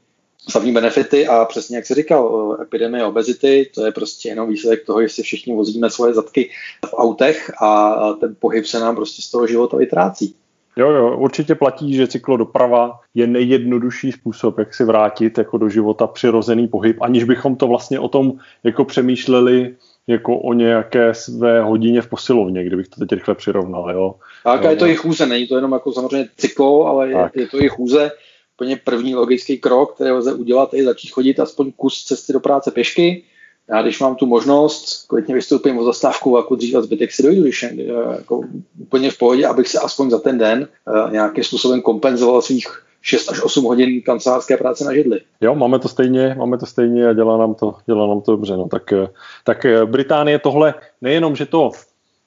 samý benefity a přesně jak jsi říkal, epidemie obezity, to je prostě jenom výsledek toho, že všichni vozíme svoje zadky v autech a ten pohyb se nám prostě z toho života vytrácí. Jo, jo, určitě platí, že cyklodoprava je nejjednodušší způsob, jak si vrátit jako do života přirozený pohyb, aniž bychom to vlastně o tom jako přemýšleli jako o nějaké své hodině v posilovně, kdybych to teď rychle přirovnal. Jo. Tak a je to i chůze, není to jenom jako samozřejmě cyklo, ale je, je to i chůze úplně první logický krok, který lze udělat, je začít chodit aspoň kus cesty do práce pěšky. Já když mám tu možnost, klidně vystoupím o zastávku jako dřív a zbytek si dojdu, když je, jako úplně v pohodě, abych se aspoň za ten den uh, nějakým způsobem kompenzoval svých 6 až 8 hodin kancelářské práce na židli. Jo, máme to stejně, máme to stejně a dělá nám to, dělá nám to dobře. No. Tak, eh, tak eh, Británie tohle nejenom, že to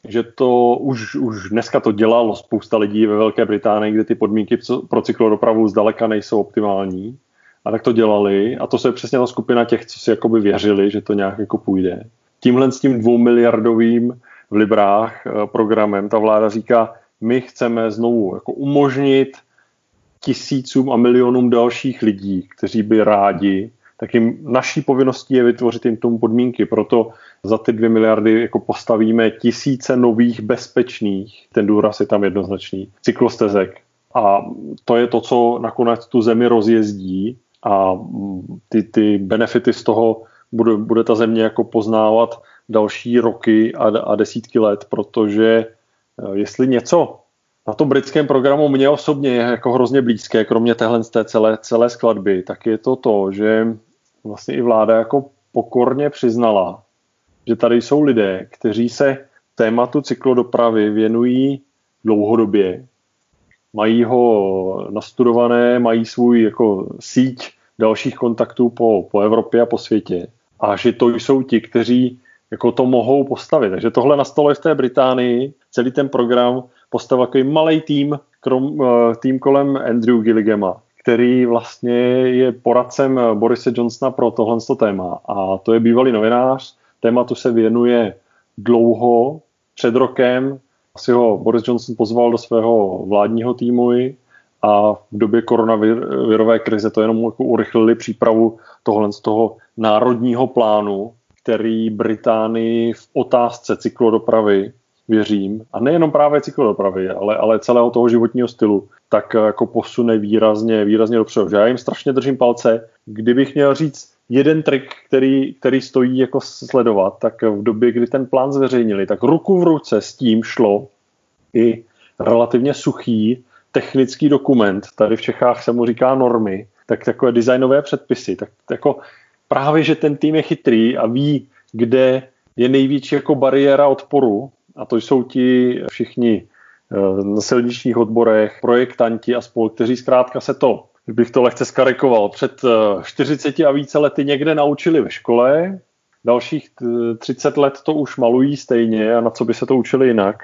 že to už, už dneska to dělalo spousta lidí ve Velké Británii, kde ty podmínky pro cyklodopravu zdaleka nejsou optimální. A tak to dělali a to je přesně ta skupina těch, co si jakoby věřili, že to nějak jako půjde. Tímhle s tím dvoumiliardovým v librách eh, programem ta vláda říká, my chceme znovu jako umožnit tisícům a milionům dalších lidí, kteří by rádi, tak jim naší povinností je vytvořit jim tomu podmínky. Proto za ty dvě miliardy jako postavíme tisíce nových bezpečných, ten důraz je tam jednoznačný, cyklostezek. A to je to, co nakonec tu zemi rozjezdí a ty, ty benefity z toho bude, bude ta země jako poznávat další roky a, a desítky let, protože eh, jestli něco na tom britském programu mě osobně je jako hrozně blízké, kromě téhle z té celé, celé skladby, tak je to to, že vlastně i vláda jako pokorně přiznala, že tady jsou lidé, kteří se tématu cyklodopravy věnují dlouhodobě, mají ho nastudované, mají svůj jako síť dalších kontaktů po, po Evropě a po světě. A že to jsou ti, kteří jako to mohou postavit. Takže tohle nastalo i v té Británii. Celý ten program postavil takový malý tým, krom, eh, tým kolem Andrew Gilligama, který vlastně je poradcem Borise Johnsona pro tohle téma. A to je bývalý novinář, tématu se věnuje dlouho. Před rokem asi ho Boris Johnson pozval do svého vládního týmu a v době koronavirové krize to jenom jako urychlili přípravu tohle z toho národního plánu, který Británii v otázce cyklodopravy věřím, a nejenom právě cyklodopravy, ale, ale celého toho životního stylu, tak jako posune výrazně, výrazně dopředu. Já jim strašně držím palce. Kdybych měl říct jeden trik, který, který stojí jako sledovat, tak v době, kdy ten plán zveřejnili, tak ruku v ruce s tím šlo i relativně suchý technický dokument, tady v Čechách se mu říká normy, tak takové designové předpisy, tak jako právě, že ten tým je chytrý a ví, kde je největší jako bariéra odporu a to jsou ti všichni eh, na silničních odborech, projektanti a spol, kteří zkrátka se to, bych to lehce skarikoval, před 40 eh, a více lety někde naučili ve škole, dalších 30 let to už malují stejně a na co by se to učili jinak,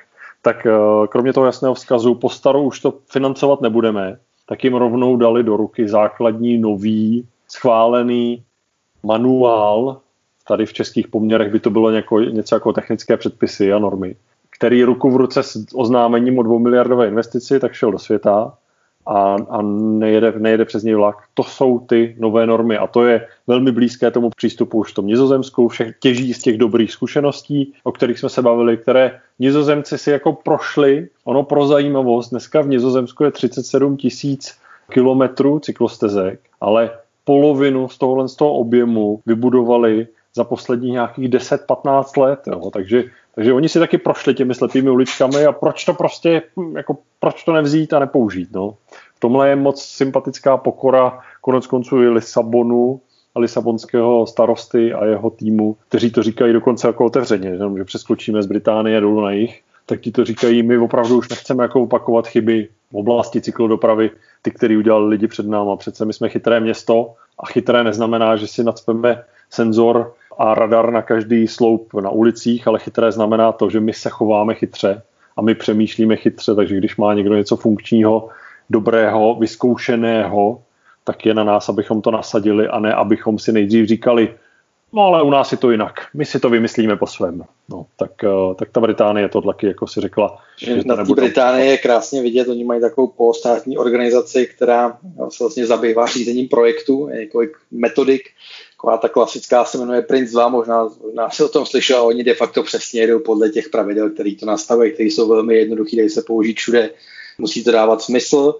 tak kromě toho jasného vzkazu, po starou už to financovat nebudeme, tak jim rovnou dali do ruky základní, nový, schválený manuál, tady v českých poměrech by to bylo něco jako technické předpisy a normy, který ruku v ruce s oznámením o dvou miliardové investici, tak šel do světa a, a nejede, nejede přes něj vlak. To jsou ty nové normy a to je velmi blízké tomu přístupu už v tom Nizozemsku. Všech těží z těch dobrých zkušeností, o kterých jsme se bavili, které Nizozemci si jako prošli. Ono pro zajímavost, dneska v Nizozemsku je 37 tisíc kilometrů cyklostezek, ale polovinu z tohohle z toho objemu vybudovali za poslední nějakých 10-15 let. Jo. Takže, takže oni si taky prošli těmi slepými uličkami a proč to prostě, jako, proč to nevzít a nepoužít. No. V tomhle je moc sympatická pokora konec konců i Lisabonu, a lisabonského starosty a jeho týmu, kteří to říkají dokonce jako otevřeně, že přeskočíme z Británie dolů na jich, tak ti to říkají, my opravdu už nechceme jako opakovat chyby v oblasti cyklodopravy, ty, které udělali lidi před náma. Přece my jsme chytré město a chytré neznamená, že si nadspeme senzor a radar na každý sloup na ulicích, ale chytré znamená to, že my se chováme chytře a my přemýšlíme chytře, takže když má někdo něco funkčního, dobrého, vyzkoušeného, tak je na nás, abychom to nasadili a ne, abychom si nejdřív říkali, no ale u nás je to jinak, my si to vymyslíme po svém. No, tak, eh, tak ta Británie to taky, jako si řekla. Že, na té Británii je krásně vidět, oni mají takovou polostátní organizaci, která se vlastně zabývá řízením projektu, několik metodik, taková ta klasická se jmenuje Prince 2, možná, možná si o tom slyšel, oni de facto přesně jedou podle těch pravidel, který to nastavují, které jsou velmi jednoduché, dají se použít všude, musí to dávat smysl,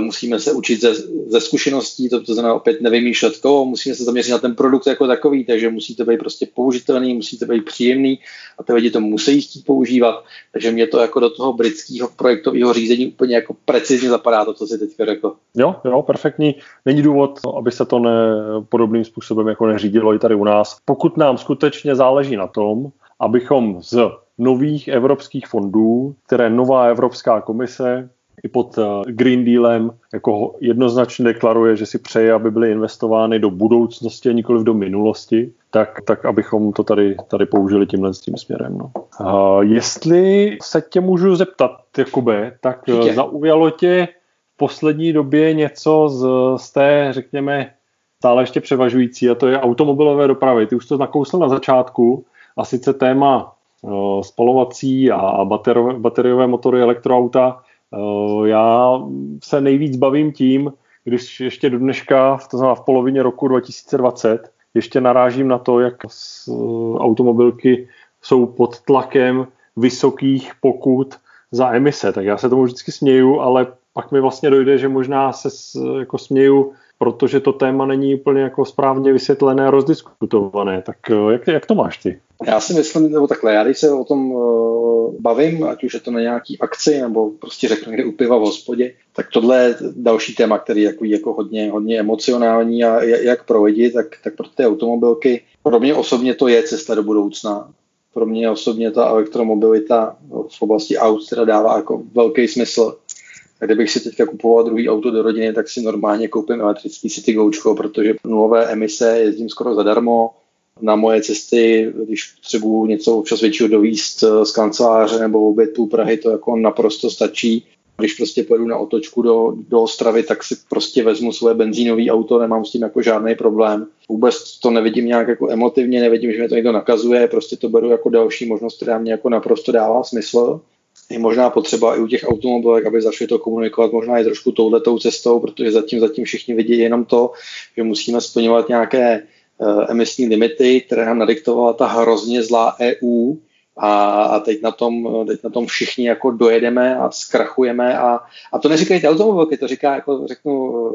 musíme se učit ze, ze zkušeností, to, to znamená opět nevymýšlet koho, musíme se zaměřit na ten produkt jako takový, takže musí to být prostě použitelný, musí to být příjemný a ty lidi to musí chtít používat, takže mě to jako do toho britského projektového řízení úplně jako precizně zapadá to, co si teďka řekl. Jo, jo, perfektní. Není důvod, aby se to ne, podobným způsobem jako neřídilo i tady u nás. Pokud nám skutečně záleží na tom, abychom z nových evropských fondů, které nová Evropská komise i pod eh, Green Dealem jako jednoznačně deklaruje, že si přeje, aby byly investovány do budoucnosti a nikoli do minulosti, tak, tak abychom to tady, tady použili tímhle s tím směrem. No. A jestli se tě můžu zeptat, Jakube, tak eh, Díky. zaujalo tě v poslední době něco z, z té, řekněme, stále ještě převažující, a to je automobilové dopravy. Ty už to nakousl na začátku, a sice téma uh, spalovací a, bateriové, motory elektroauta Eh, já se nejvíc bavím tím, když ještě do dneška, to znamená v polovině roku 2020, ještě narážím na to, jak eh, automobilky jsou pod tlakem vysokých pokut za emise. Tak já se tomu vždycky směju, ale pak mi vlastně dojde, že možná se jako směju, protože to téma není úplně jako správně vysvětlené a rozdiskutované. Tak eh, jak, jak to máš ty? Já si myslím, nebo takhle, já když se o tom uh, bavím, ať už je to na nějaký akci, nebo prostě řeknu někde u piva v hospodě, tak tohle je další téma, který je jako, jako hodně, hodně emocionální a jak pro lidi, tak, tak pro ty automobilky. Pro mě osobně to je cesta do budoucna. Pro mě osobně ta elektromobilita v oblasti aut teda dává jako velký smysl. A kdybych si teďka kupoval druhý auto do rodiny, tak si normálně koupím elektrický City Goučko, protože nulové emise jezdím skoro zadarmo, na moje cesty, když potřebuju něco občas většího dovíst eh, z kanceláře nebo oběd půl Prahy, to jako naprosto stačí. Když prostě pojedu na otočku do, do Ostravy, tak si prostě vezmu svoje benzínové auto, nemám s tím jako žádný problém. Vůbec to nevidím nějak jako emotivně, nevidím, že mě to někdo nakazuje, prostě to beru jako další možnost, která mě jako naprosto dává smysl. Je možná potřeba i u těch automobilek, aby začali to komunikovat možná i trošku touhletou cestou, protože zatím, zatím všichni vidí jenom to, že musíme splňovat nějaké emisní limity, které nám nadiktovala ta hrozně zlá EU a, a teď, na tom, teď na tom všichni jako dojedeme a zkrachujeme a, a to neříkají ty automobilky, to říká jako řeknu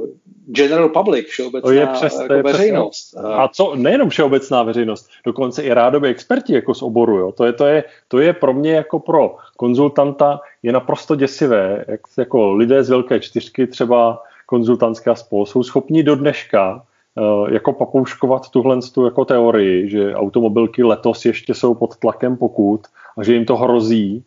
general public, všeobecná to je přes, jako je veřejnost. Přes, a co, nejenom všeobecná veřejnost, dokonce i rádoby experti jako z oboru, jo. To, je, to, je, to je pro mě jako pro konzultanta je naprosto děsivé, jak jako lidé z velké čtyřky, třeba konzultantské spol, jsou schopni do dneška jako papouškovat tuhle tu jako teorii, že automobilky letos ještě jsou pod tlakem pokut a že jim to hrozí,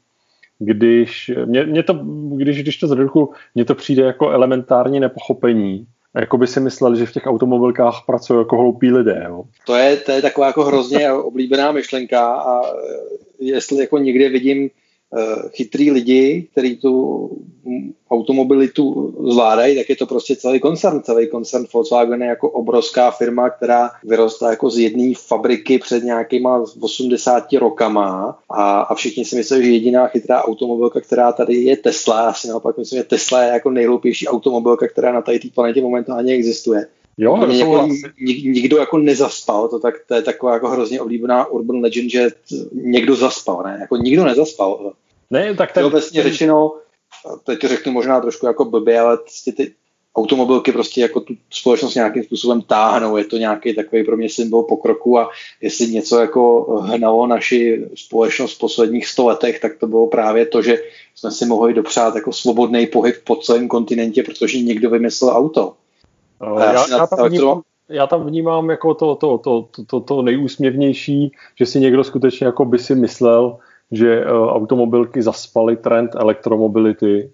když, mě, mě to, když, když to zredukuju, mně to přijde jako elementární nepochopení, jako by si mysleli, že v těch automobilkách pracují jako hloupí lidé. Jo. To, je, to je taková jako hrozně oblíbená myšlenka a jestli jako někde vidím Eh, chytrý lidi, kteří tu automobilitu zvládají, tak je to prostě celý koncern. Celý koncern Volkswagen je jako obrovská firma, která vyrostla jako z jedné fabriky před nějakýma 80 rokama a, a všichni si myslí, že jediná chytrá automobilka, která tady je Tesla. Já si naopak myslím, že Tesla je jako nejhloupější automobilka, která na té planetě momentálně existuje. Jo, to jako, nikdo jako nezaspal, to, tak, to je taková jako hrozně oblíbená urban legend, že někdo zaspal, ne? Jako nikdo nezaspal. Ne, tak ten... Obecně řečeno, teď to řeknu možná trošku jako blbě, ale prostě ty automobilky prostě jako tu společnost nějakým způsobem táhnou, je to nějaký takový pro mě symbol pokroku a jestli něco jako hnalo naši společnost v posledních sto letech, tak to bylo právě to, že jsme si mohli dopřát jako svobodný pohyb po celém kontinentě, protože někdo vymyslel auto. No, já, já, já, tam vnímám, já tam vnímám jako to, to, to, to, to, to nejúsměvnější, že si někdo skutečně jako by si myslel, že uh, automobilky zaspaly trend elektromobility,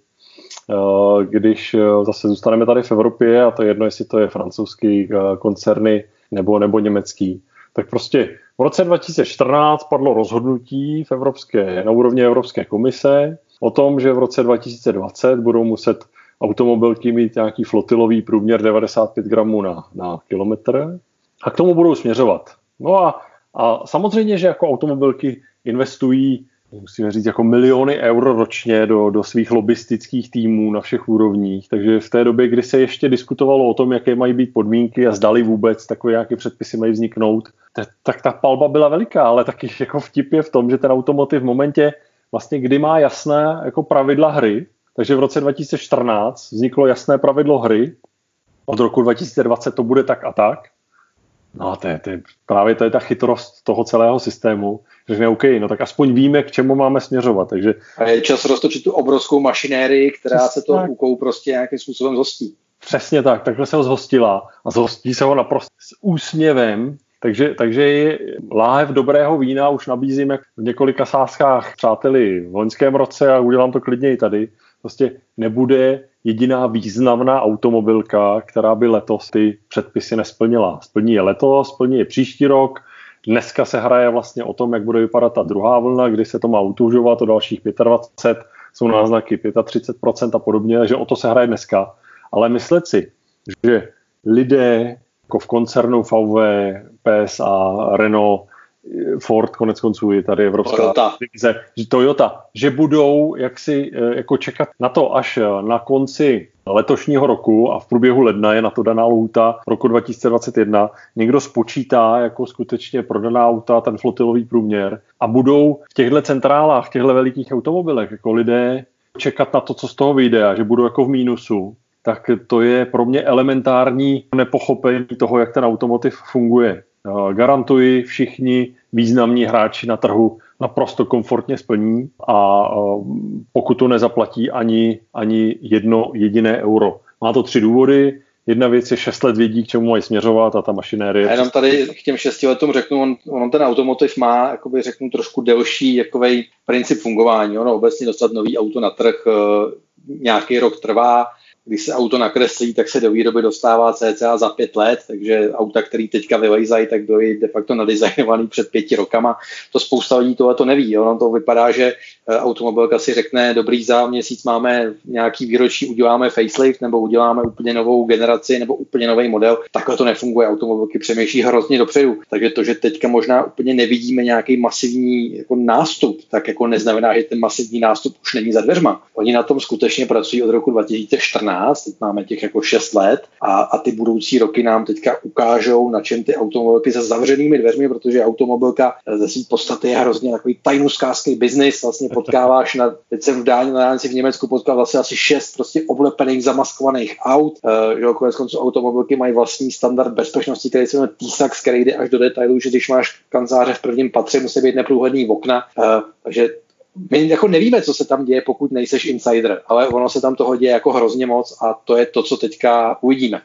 uh, když uh, zase zůstaneme tady v Evropě, a to je jedno, jestli to je francouzský koncerny nebo, nebo německý, tak prostě v roce 2014 padlo rozhodnutí v Evropské, na úrovni Evropské komise o tom, že v roce 2020 budou muset automobilky mít nějaký flotilový průměr 95 gramů na, na kilometr a k tomu budou směřovat. No a, a samozřejmě, že jako automobilky investují, musíme říct, jako miliony euro ročně do, do svých lobistických týmů na všech úrovních. Takže v té době, kdy se ještě diskutovalo o tom, jaké mají být podmínky a zdali vůbec takové nějaké předpisy mají vzniknout, tak ta palba byla veliká, ale taky jako vtip je v tom, že ten automotiv v momentě, vlastně kdy má jasné jako pravidla hry, takže v roce 2014 vzniklo jasné pravidlo hry, od roku 2020 to bude tak a tak. No a to je, to je, právě to je ta chytrost toho celého systému, řekne OK, no tak aspoň víme, k čemu máme směřovat. Takže... A je čas roztočit tu obrovskou mašinérii, která Přesně se to tak. úkou prostě nějakým způsobem zhostí. Přesně tak, takhle se ho zhostila a zhostí se ho naprosto s úsměvem, takže, takže je láhev dobrého vína už nabízíme v několika sázkách přáteli v loňském roce a udělám to klidně i tady. Prostě nebude jediná významná automobilka, která by letos ty předpisy nesplnila. Splní je letos, splní je příští rok, Dneska se hraje vlastně o tom, jak bude vypadat ta druhá vlna, kdy se to má utužovat o dalších 25, jsou náznaky 35% a podobně, že o to se hraje dneska. Ale myslet si, že lidé jako v koncernu VW, PSA, Renault, Ford, konec konců je tady Evropská Toyota. divize, že Toyota, že budou jaksi eh, jako čekat na to, až eh, na konci letošního roku a v průběhu ledna je na to daná lhůta roku 2021. Někdo spočítá jako skutečně prodaná auta, ten flotilový průměr a budou v těchto centrálách, v těchto velikých automobilech jako lidé čekat na to, co z toho vyjde a že budou jako v mínusu, tak to je pro mě elementární nepochopení toho, jak ten automotiv funguje. Garantuji, všichni významní hráči na trhu naprosto komfortně splní a pokud to nezaplatí ani, ani jedno jediné euro. Má to tři důvody. Jedna věc je šest let vědí, k čemu mají směřovat a ta mašinérie. A jenom tady k těm šesti letům řeknu, on, on ten automotiv má, jakoby řeknu, trošku delší jakovej princip fungování. Ono obecně dostat nový auto na trh e, nějaký rok trvá, když se auto nakreslí, tak se do výroby dostává cca za pět let, takže auta, které teďka vylejzají, tak byly de facto nadizajnovaný před pěti rokama. To spousta lidí tohle to neví. Ono to vypadá, že eh, automobilka si řekne, dobrý za měsíc máme nějaký výročí, uděláme facelift nebo uděláme úplně novou generaci nebo úplně nový model. Takhle to nefunguje. Automobilky přemýšlí hrozně dopředu. Takže to, že teďka možná úplně nevidíme nějaký masivní jako nástup, tak jako neznamená, že ten masivní nástup už není za dveřma. Oni na tom skutečně pracují od roku 2014 2012, teď máme těch jako 6 let a, a ty budoucí roky nám teďka ukážou, na čem ty automobilky se zavřenými dveřmi, protože automobilka ze své podstaty je hrozně takový tajnuskářský biznis, vlastně potkáváš na, teď jsem v dálně na dálnici v Německu potkal vlastně asi šest prostě oblepených, zamaskovaných aut, uh, že konec konců automobilky mají vlastní standard bezpečnosti, který se jmenuje TISAX, který jde až do detailů, že když máš kanceláře v prvním patře, musí být neprůhledný okna, uh, takže my jako nevíme, co se tam děje, pokud nejseš insider, ale ono se tam toho děje jako hrozně moc a to je to, co teďka uvidíme.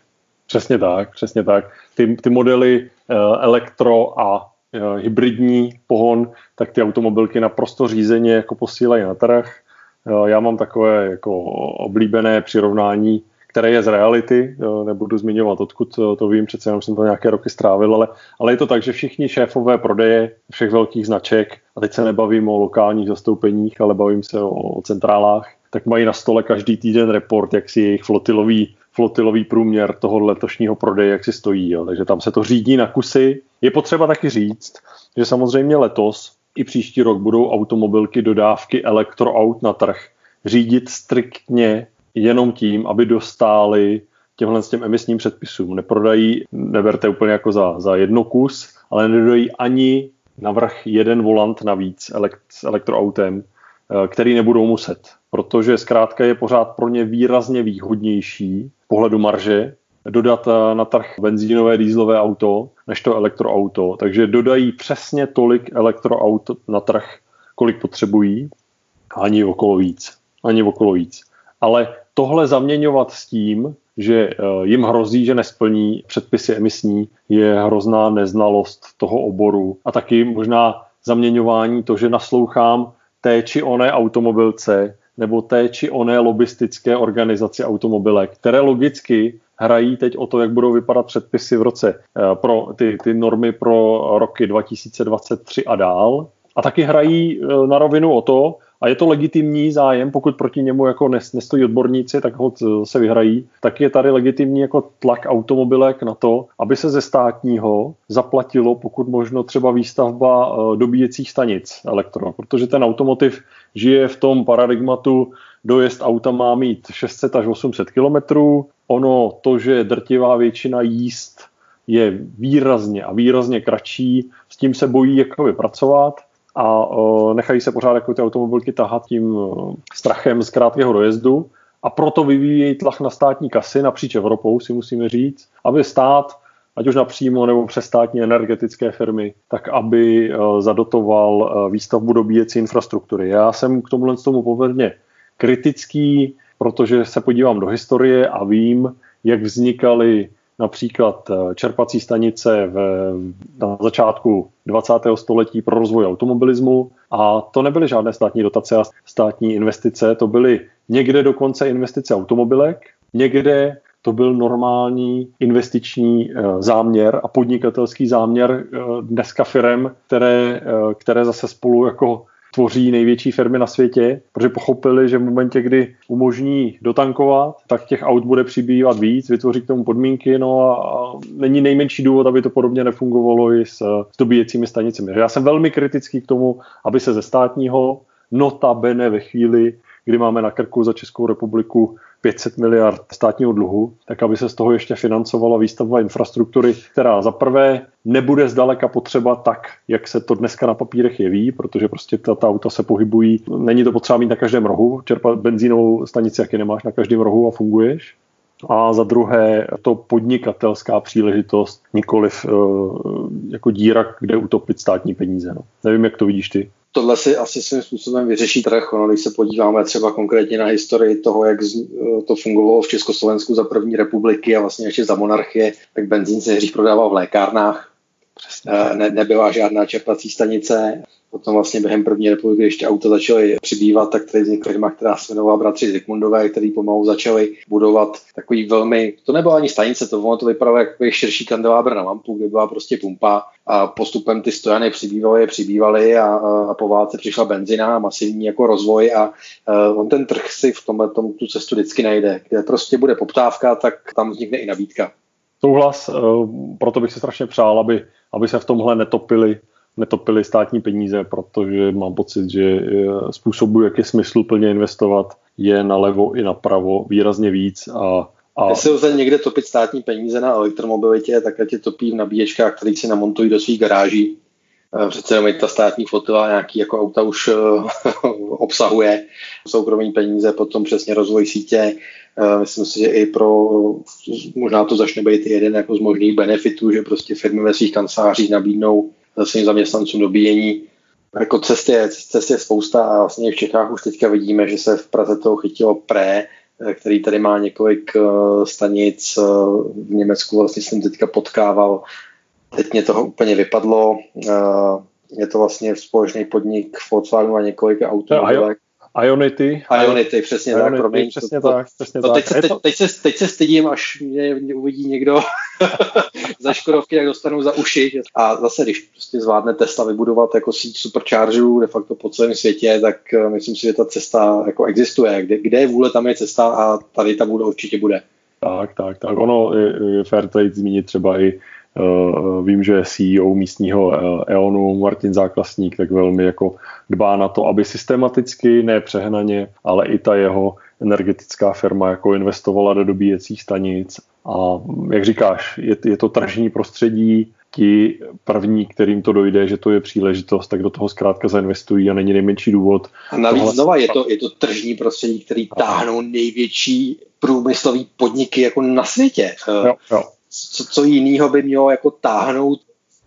Přesně tak, přesně tak. Ty, ty modely uh, elektro a uh, hybridní pohon, tak ty automobilky naprosto řízeně jako posílají na trh. Uh, já mám takové jako oblíbené přirovnání které je z reality, nebudu zmiňovat odkud to vím, přece jenom jsem to nějaké roky strávil, ale, ale je to tak, že všichni šéfové prodeje všech velkých značek, a teď se nebavím o lokálních zastoupeních, ale bavím se o, o centrálách, tak mají na stole každý týden report, jak si jejich flotilový, flotilový průměr toho letošního prodeje, jak si stojí. Jo. Takže tam se to řídí na kusy. Je potřeba taky říct, že samozřejmě letos i příští rok budou automobilky dodávky elektroaut na trh řídit striktně jenom tím, aby dostáli těmhle s těm emisním předpisům. Neprodají, neberte úplně jako za, za jedno kus, ale nedodají ani navrh jeden volant navíc s elektroautem, eh, který nebudou muset, protože zkrátka je pořád pro ně výrazně výhodnější z pohledu marže dodat eh, na trh benzínové, dýzlové auto, než to elektroauto. Takže dodají přesně tolik elektroaut na trh, kolik potřebují, ani okolo víc. Ani okolo víc. Ale tohle zaměňovat s tím, že eh, jim hrozí, že nesplní předpisy emisní, je hrozná neznalost toho oboru a taky možná zaměňování to, že naslouchám té či oné automobilce nebo té či oné lobistické organizaci automobilek, které logicky hrají teď o to, jak budou vypadat předpisy v roce eh, pro ty, ty normy pro roky 2023 a dál. A taky hrají eh, na rovinu o to, a je to legitimní zájem, pokud proti němu jako nestojí odborníci, tak ho se vyhrají, tak je tady legitimní jako tlak automobilek na to, aby se ze státního zaplatilo pokud možno třeba výstavba eh, dobíjecích stanic elektro, protože ten automotiv žije v tom paradigmatu, dojezd auta má mít 600 až 800 kilometrů, ono to, že drtivá většina jíst je výrazně a výrazně kratší, s tím se bojí jakoby pracovat, a nechají se pořád jako ty automobilky tahat tím strachem z krátkého dojezdu a proto vyvíjejí tlak na státní kasy napříč Evropou, si musíme říct, aby stát, ať už napřímo nebo přes státní energetické firmy, tak aby zadotoval výstavbu dobíjecí infrastruktury. Já jsem k tomuhle tomu poměrně kritický, protože se podívám do historie a vím, jak vznikaly například eh, čerpací stanice v, na začátku 20. století pro rozvoj automobilismu a to nebyly žádné státní dotace a státní investice, to byly někde dokonce investice automobilek, někde to byl normální investiční eh, záměr a podnikatelský záměr eh, dneska firem, které, které zase spolu jako tvoří největší firmy na světě, protože pochopili, že v momentě, kdy umožní dotankovat, tak těch aut bude přibývat víc, vytvoří k tomu podmínky, no a není nejmenší důvod, aby to podobně nefungovalo i s, s dobíjecími stanicemi. Já jsem velmi kritický k tomu, aby se ze státního notabene ve chvíli, kdy máme na krku za Českou republiku 500 miliard státního dluhu, tak aby se z toho ještě financovala výstavba infrastruktury, která za prvé nebude zdaleka potřeba tak, jak se to dneska na papírech jeví, protože prostě ta, ta auta se pohybují, není to potřeba mít na každém rohu, čerpat benzínovou stanici, jaký nemáš na každém rohu a funguješ. A za druhé to podnikatelská příležitost, nikoliv uh, jako díra, kde utopit státní peníze. No. Nevím, jak to vidíš ty tohle si asi svým způsobem vyřeší trh. Ono, když se podíváme třeba konkrétně na historii toho, jak to fungovalo v Československu za první republiky a vlastně ještě za monarchie, tak benzín se hřív prodával v lékárnách. Eh, ne, nebyla žádná čerpací stanice. Potom vlastně během první republiky, ty auta začaly přibývat, tak tady vznikla firma, která se jmenovala bratři Zikmundové, který pomalu začali budovat takový velmi, to nebyla ani stanice, to, ono to vypadalo jako širší kandelábr na lampu, kde byla prostě pumpa a postupem ty stojany přibývaly, přibývaly a, a po válce přišla benzina a masivní jako rozvoj a uh, on ten trh si v tomhle tom tu cestu vždycky najde. Kde prostě bude poptávka, tak tam vznikne i nabídka. Souhlas, uh, proto bych si strašně přál, aby, aby se v tomhle netopili netopili státní peníze, protože mám pocit, že způsobu, jak je smysl plně investovat, je nalevo i napravo výrazně víc a a... Jestli lze někde topit státní peníze na elektromobilitě, tak je topí v nabíječkách, které si namontují do svých garáží. Eh, přece jenom ta státní flotila nějaký jako auta už eh, obsahuje soukromí peníze, potom přesně rozvoj sítě. Eh, myslím si, že i pro, možná to začne být jeden jako z možných benefitů, že prostě firmy ve svých kancelářích nabídnou svým zaměstnancům dobíjení. Jako cest je, cest je spousta a vlastně v Čechách už teďka vidíme, že se v Praze to chytilo pré, který tady má několik stanic. V Německu vlastně jsem teďka potkával. Teď mě toho úplně vypadlo je to vlastně společný podnik Volkswagenu a několika automobilek. Ionity. Ionity, přesně Ionity, tak, promiň. Přesně to, tak, přesně to, tak. Teď, se, teď, teď, se, teď se stydím, až mě, mě uvidí někdo za Škodovky, jak dostanou za uši. A zase, když prostě zvládne Tesla vybudovat jako síť superchargerů de facto po celém světě, tak uh, myslím si, že ta cesta jako existuje. Kde, kde je vůle, tam je cesta a tady ta vůle určitě bude. Tak, tak, tak. Ono je, je fair tady zmínit třeba i vím, že CEO místního EONu Martin Záklasník tak velmi jako dbá na to, aby systematicky, ne přehnaně, ale i ta jeho energetická firma jako investovala do dobíjecích stanic a jak říkáš, je, je to tržní prostředí, ti první, kterým to dojde, že to je příležitost, tak do toho zkrátka zainvestují a není nejmenší důvod. A navíc tohle... znova je to, je to tržní prostředí, který táhnou největší průmyslový podniky jako na světě. Jo, jo co, co jiného by mělo jako táhnout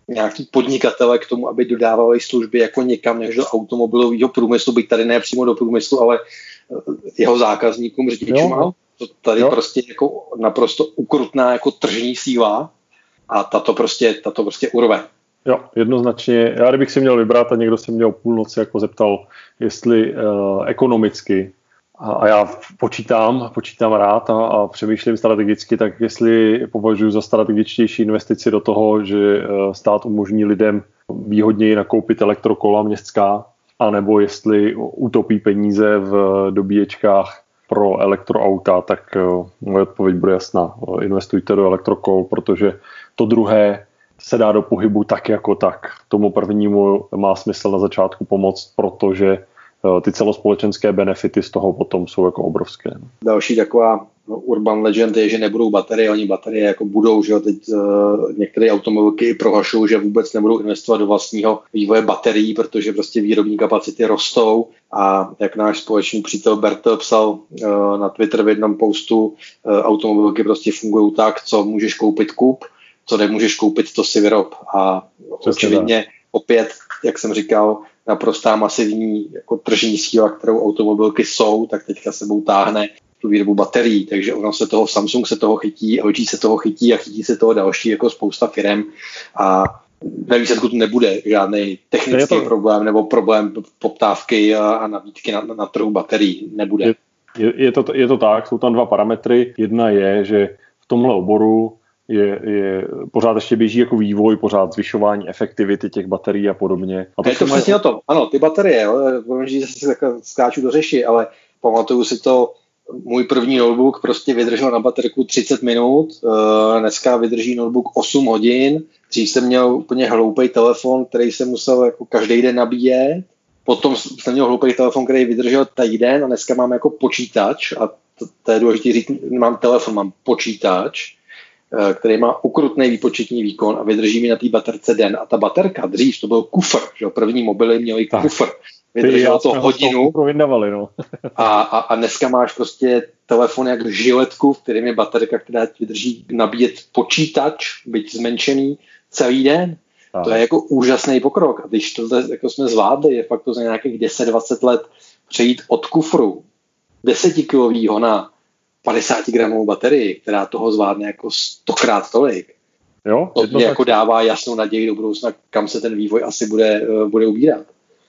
nějaký podnikatele k tomu, aby dodávali služby jako někam než do automobilového průmyslu, byť tady ne přímo do průmyslu, ale eh, jeho zákazníkům, řidičům. To tady jo. prostě jako naprosto ukrutná jako tržní síla a tato prostě, tato prostě urve. Jo, jednoznačně. Já kdybych si měl vybrat a někdo se mě o půlnoci jako zeptal, jestli uh, ekonomicky a, a já počítám, počítám rád a, a přemýšlím strategicky, tak jestli považuji za strategičtější investici do toho, že eh, stát umožní lidem výhodněji nakoupit elektrokola městská, anebo jestli utopí peníze v dobíječkách pro elektroauta, tak eh, moje odpověď bude jasná. Investujte do elektrokol, protože to druhé se dá do pohybu tak jako tak. Tomu prvnímu má smysl na začátku pomoct, protože ty celospolečenské benefity z toho potom jsou jako obrovské. No. Další taková no, urban legend je, že nebudou baterie, oni baterie jako budou, že jo, teď uh, některé automobilky prohlašují, že vůbec nebudou investovat do vlastního vývoje baterií, protože prostě výrobní kapacity rostou a jak náš společný přítel Bertel psal uh, na Twitter v jednom postu, uh, automobilky prostě fungují tak, co můžeš koupit kup, co nemůžeš koupit, to si vyrob. A očividně opět, jak jsem říkal, naprostá masivní jako tržní síla, kterou automobilky jsou, tak teďka sebou táhne tu výrobu baterií, takže ono se toho, Samsung se toho chytí, LG se toho chytí a chytí se toho další jako spousta firm a ve výsledku tu nebude žádný technický to... problém nebo problém poptávky a, a nabídky na, na trhu baterií. Nebude. Je, je, to, je to tak, jsou tam dva parametry. Jedna je, že v tomhle oboru je, je, pořád ještě běží jako vývoj, pořád zvyšování efektivity těch baterií a podobně. A to je to přesně mají... o tom. Ano, ty baterie, že se skáču do řeši, ale pamatuju si to, můj první notebook prostě vydržel na baterku 30 minut, uh, dneska vydrží notebook 8 hodin, dřív jsem měl úplně hloupý telefon, který jsem musel jako každý den nabíjet, potom jsem měl hloupý telefon, který vydržel týden a dneska mám jako počítač a to, to je důležité říct, mám telefon, mám počítač, Eh, který má ukrutný výpočetní výkon a vydrží mi na té baterce den. A ta baterka dřív, to byl kufr, že první mobily měly kufr. Vydrželo to hodinu. no. a, a, a, dneska máš prostě telefon jak žiletku, v kterém je baterka, která ti vydrží nabíjet počítač, byť zmenšený, celý den. Tak. To je jako úžasný pokrok. A když to jako jsme zvládli, je fakt to za nějakých 10-20 let přejít od kufru 10 kilovýho na 50 gramovou baterii, která toho zvládne jako stokrát tolik. Jo, to mě jako dává jasnou naději do budoucna, kam se ten vývoj asi bude, eh, bude ubírat.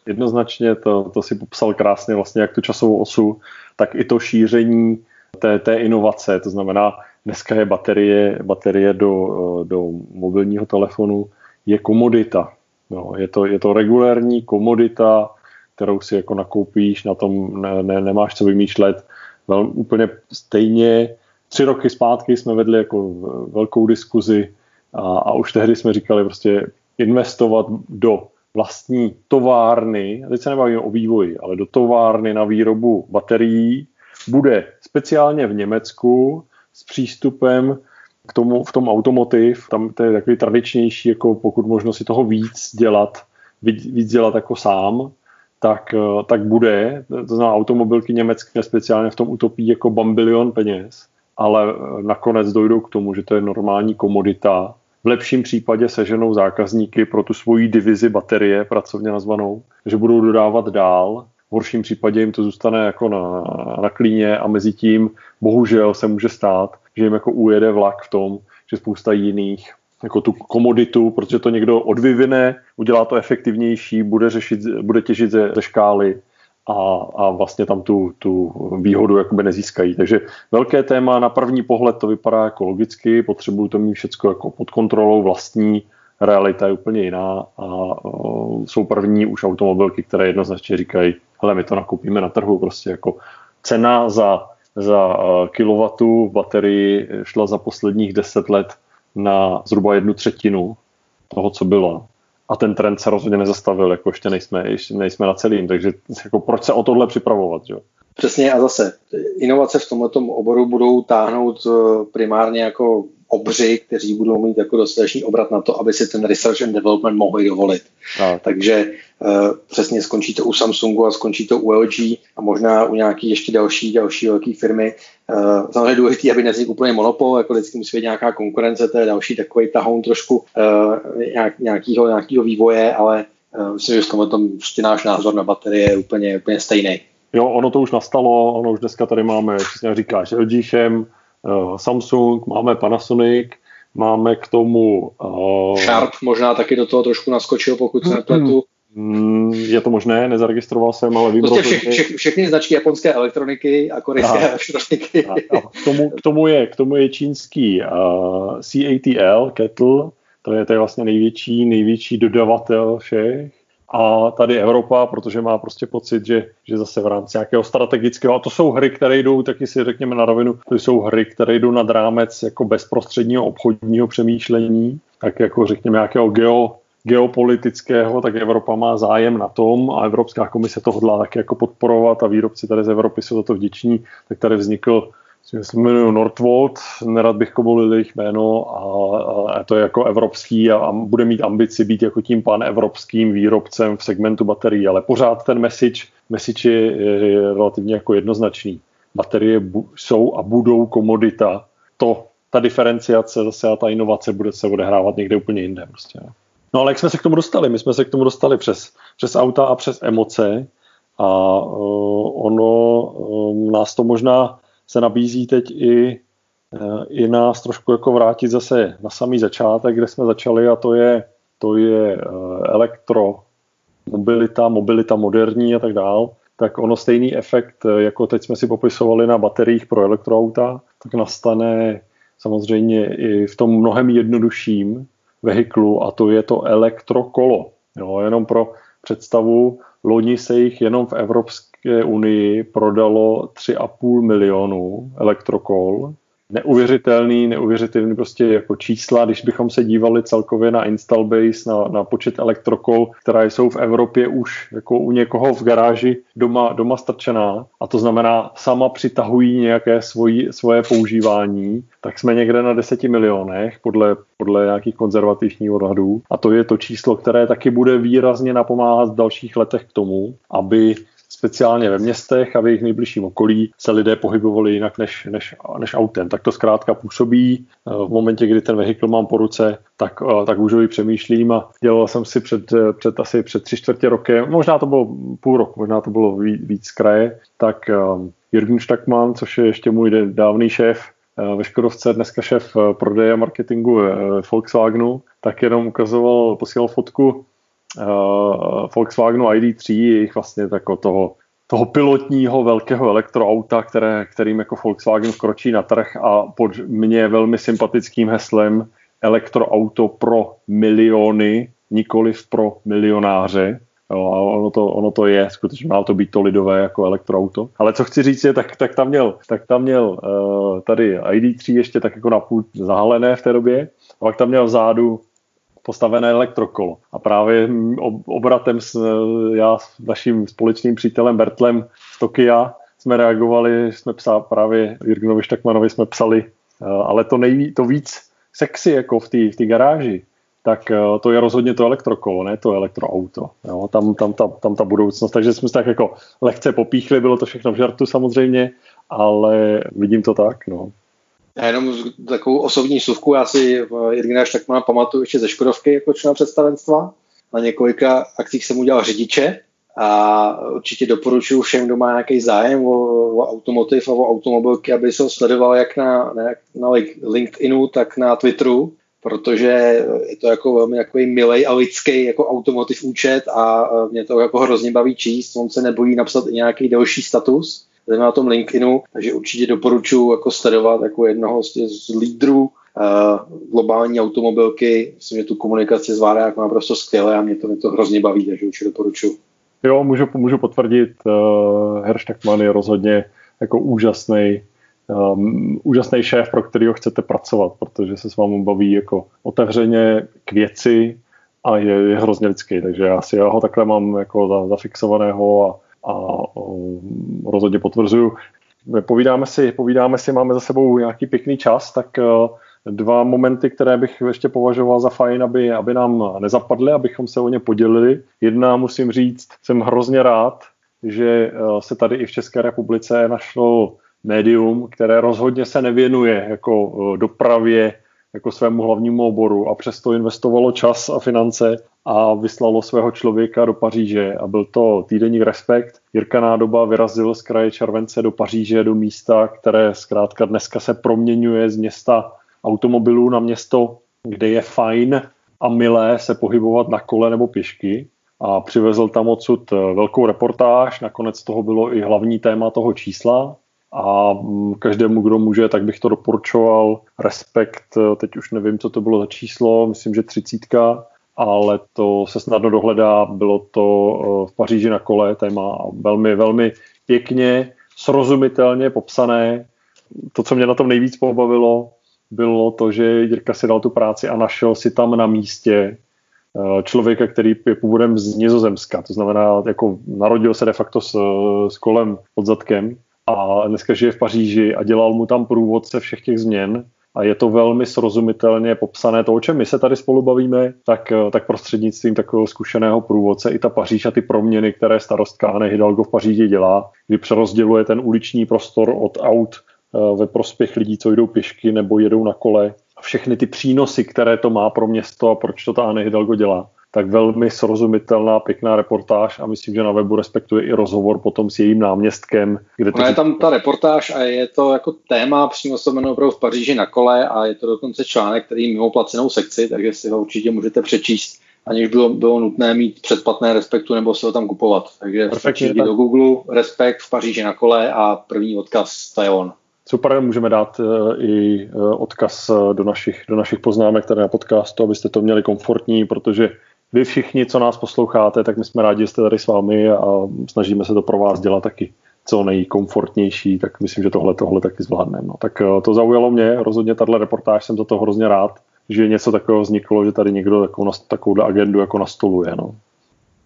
Jednoznačně to, to si popsal krásně vlastně jak tu časovou osu, tak i to šíření té, té inovace, to znamená dneska je baterie, baterie do, eh, do mobilního telefonu, je komodita. No, je, to, je to regulární komodita, kterou si jako nakoupíš, na tom ne, ne, nemáš co vymýšlet vel, úplně stejně. Tři roky zpátky jsme vedli jako velkou diskuzi a, a už tehdy jsme říkali prostě investovat do vlastní továrny, a teď se nebavíme o vývoji, ale do továrny na výrobu baterií. Bude speciálně v Německu s přístupem k tomu, v tom automotiv, tam to je takový tradičnější, jako pokud možno si toho víc dělat, víc dělat jako sám, tak, eh, tak bude. To znamená, automobilky německé speciálně v tom utopí jako bambilion peněz, ale eh, nakonec dojdou k tomu, že to je normální komodita v lepším případě seženou zákazníky pro tu svoji divizi baterie, pracovně nazvanou, že budou dodávat dál. V horším případě jim to zůstane jako na, na klíně a mezi tím bohužel se může stát, že jim jako ujede vlak v tom, že spousta jiných jako tu komoditu, protože to někdo odvyvine, udělá to efektivnější, bude, řešit, bude těžit ze, ze škály a, a vlastně tam tu, tu výhodu jakoby nezískají. Takže velké téma, na první pohled to vypadá jako logicky, potřebují to mít všechno jako pod kontrolou, vlastní realita je úplně jiná a o, jsou první už automobilky, které jednoznačně říkají, hele, my to nakoupíme na trhu, prostě jako cena za, za kilowattu baterii šla za posledních deset let na zhruba jednu třetinu toho, co bylo a ten trend se rozhodně nezastavil, jako ještě nejsme, ještě nejsme na celým, takže jako proč se o tohle připravovat, jo? Přesně a zase, inovace v tomto oboru budou táhnout eh, primárně jako obři, kteří budou mít jako dostatečný obrat na to, aby si ten research and development mohli dovolit. A. Takže uh, přesně skončí to u Samsungu a skončí to u LG a možná u nějaký ještě další, další velké firmy. Uh, samozřejmě důležité, aby neznikl úplně monopol, jako vždycky musí být nějaká konkurence, to je další takový tahoun trošku uh, nějak, nějakýho, nějakýho vývoje, ale uh, myslím, že v tomhle tom prostě náš názor na baterie je úplně, úplně stejný. Jo, ono to už nastalo, ono už dneska tady máme, přesně jak říkáš, LG Chem, Samsung, máme Panasonic, máme k tomu... Uh, Sharp možná taky do toho trošku naskočil, pokud se nepletu. Mm, je to možné, nezaregistroval jsem, ale vím... Prostě vše, vše, všechny značky japonské elektroniky a korejské elektroniky. A, a k, tomu, k, tomu je, k tomu je čínský uh, CATL, Kettle, to je, to je vlastně největší, největší dodavatel všech a tady Evropa, protože má prostě pocit, že, že zase v rámci nějakého strategického, a to jsou hry, které jdou, taky si řekněme na rovinu, to jsou hry, které jdou nad rámec jako bezprostředního obchodního přemýšlení, tak jako řekněme nějakého geo, geopolitického, tak Evropa má zájem na tom a Evropská komise to hodlá taky jako podporovat a výrobci tady z Evropy jsou za to vděční, tak tady vznikl se jmenuji Northvolt, nerad bych komolil jejich jméno a, a to je jako evropský a, a bude mít ambici být jako tím pan evropským výrobcem v segmentu baterií, ale pořád ten message, message je, je relativně jako jednoznačný. Baterie bu, jsou a budou komodita. To, ta diferenciace zase a ta inovace bude se odehrávat někde úplně jinde. Prostě. No ale jak jsme se k tomu dostali? My jsme se k tomu dostali přes, přes auta a přes emoce a uh, ono uh, nás to možná se nabízí teď i, eh, i nás trošku jako vrátit zase na samý začátek, kde jsme začali a to je, to je eh, elektro, mobilita, mobilita moderní a tak dál, tak ono stejný efekt, eh, jako teď jsme si popisovali na bateriích pro elektroauta, tak nastane samozřejmě i v tom mnohem jednodušším vehiklu a to je to elektrokolo. Jo, jenom pro představu, loni se jich jenom v Evropské Evropské unii prodalo 3,5 milionů elektrokol. Neuvěřitelný, neuvěřitelný prostě jako čísla, když bychom se dívali celkově na install base, na, na počet elektrokol, které jsou v Evropě už jako u někoho v garáži doma, doma strčená a to znamená sama přitahují nějaké svoji, svoje používání, tak jsme někde na 10 milionech podle, podle nějakých konzervativních odhadů a to je to číslo, které taky bude výrazně napomáhat v dalších letech k tomu, aby speciálně ve městech a v jejich nejbližším okolí se lidé pohybovali jinak než, než, než autem. Tak to zkrátka působí. Eh, v momentě, kdy ten vehikl mám po ruce, tak, eh, tak už ho přemýšlím a dělal jsem si před, eh, před asi před tři čtvrtě rokem, možná to bylo půl roku, možná to bylo víc, kraje, tak Jürgen Stackmann, což je ještě můj dávný šéf, ve Škodovce, dneska šéf prodeje a marketingu Volkswagenu, tak jenom ukazoval, posílal fotku uh, Volkswagenu ID3, jejich vlastně tako toho, toho pilotního velkého elektroauta, které, kterým jako Volkswagen vkročí na trh a pod mě velmi sympatickým heslem elektroauto pro miliony, nikoli pro milionáře. Jo, a ono to, ono to je, skutečně má to být to lidové jako elektroauto. Ale co chci říct je, tak, tak tam měl, tak tam měl uh, tady ID3 ještě tak jako napůl zahalené v té době, a pak tam měl vzadu postavené elektrokolo. A právě obratem s já s naším společným přítelem Bertlem z Tokia jsme reagovali, jsme psali právě Jirgnovi Štakmanovi jsme psali, eh, ale to, nejví, to víc sexy jako v té v garáži, tak eh, to je rozhodně to elektrokolo, ne to elektroauto. Jo, tam, tam, tam, tam ta budoucnost. Takže jsme se tak jako lehce popíchli, bylo to všechno v žartu samozřejmě, ale vidím to tak. No. Já jenom takovou osobní suvku, já si Jirgina tak má pamatuju ještě ze Škodovky jako člena představenstva. Na několika akcích jsem udělal řidiče a určitě doporučuji všem, kdo má nějaký zájem o, o automotiv a o automobilky, aby se ho sledoval jak na, na, na LinkedInu, tak na Twitteru, protože je to jako velmi takový milej a lidský jako automotiv účet a mě to jako hrozně baví číst. On se nebojí napsat i nějaký delší status, na tom LinkedInu, takže určitě doporučuji jako sledovat jako jednoho z, lídrů uh, globální automobilky. Myslím, že tu komunikaci zvládá jako naprosto skvěle a mě to, mě to hrozně baví, takže určitě doporučuji. Jo, můžu, můžu potvrdit, uh, Herr Stackman je rozhodně jako úžasný um, úžasný šéf, pro kterého chcete pracovat, protože se s vámi baví jako otevřeně k věci a je, je hrozně lidský, takže já si ho takhle mám jako za, zafixovaného a, a rozhodně potvrzuju. Povídáme si, povídáme si, máme za sebou nějaký pěkný čas, tak uh, dva momenty, které bych ještě považoval za fajn, aby, aby nám nezapadly, abychom se o ně podělili. Jedna, musím říct, jsem hrozně rád, že uh, se tady i v České republice našlo médium, které rozhodně se nevěnuje jako uh, dopravě, jako svému hlavnímu oboru a přesto investovalo čas a finance a vyslalo svého člověka do Paříže. A byl to týdenní Respekt. Jirka Nádoba vyrazil z kraje Července do Paříže, do místa, které zkrátka dneska se proměňuje z města automobilů na město, kde je fajn a milé se pohybovat na kole nebo pěšky. A přivezl tam odsud velkou reportáž, nakonec toho bylo i hlavní téma toho čísla, a mm, každému, kdo může, tak bych to doporučoval. Respekt, teď už nevím, co to bylo za číslo, myslím, že třicítka, ale to se snadno dohledá, bylo to eh, v Paříži na kole, téma velmi, velmi pěkně, srozumitelně popsané. To, co mě na tom nejvíc pobavilo, bylo to, že Jirka si dal tu práci a našel si tam na místě eh, člověka, který je původem z Nizozemska, to znamená, jako narodil se de facto s, s kolem pod zadkem a dneska žije v Paříži a dělal mu tam průvodce všech těch změn a je to velmi srozumitelně popsané. To, o čem my se tady spolu bavíme, tak, tak prostřednictvím takového zkušeného průvodce i ta Paříž a ty proměny, které starostka Anne Hidalgo v Paříži dělá, kdy přerozděluje ten uliční prostor od aut eh, ve prospěch lidí, co jdou pěšky nebo jedou na kole. Všechny ty přínosy, které to má pro město a proč to ta Anne Hidalgo dělá tak velmi srozumitelná, pěkná reportáž a myslím, že na webu respektuje i rozhovor potom s jejím náměstkem. Kde to... je tam ta reportáž a je to jako téma přímo se opravdu v Paříži na kole a je to dokonce článek, který mimo placenou sekci, takže si ho určitě můžete přečíst aniž bylo, bylo nutné mít předplatné respektu nebo se ho tam kupovat. Takže stačí do Google, respekt v Paříži na kole a první odkaz, to je on. Super, můžeme dát uh, i uh, odkaz uh, do našich, do našich poznámek tady na podcastu, abyste to měli komfortní, protože vy všichni, co nás posloucháte, tak my jsme rádi, že jste tady s vámi a snažíme se to pro vás dělat taky co nejkomfortnější, tak myslím, že tohle, tohle taky zvládneme. No. Tak eh, to zaujalo mě, rozhodně tahle reportáž, jsem za to hrozně rád, že něco takového vzniklo, že tady někdo takovou, takovou agendu jako nastoluje. No.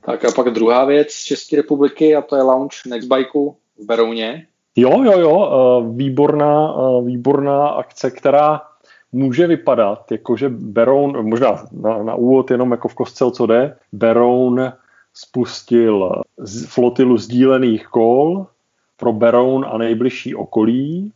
Tak a pak druhá věc z České republiky a to je launch Nextbikeu v Berouně. Jo, jo, jo, eh, výborná, eh, výborná akce, která může vypadat, jako že Beroun, možná na, na úvod jenom jako v kostce, co jde, Beroun spustil flotilu sdílených kol pro Beroun a nejbližší okolí,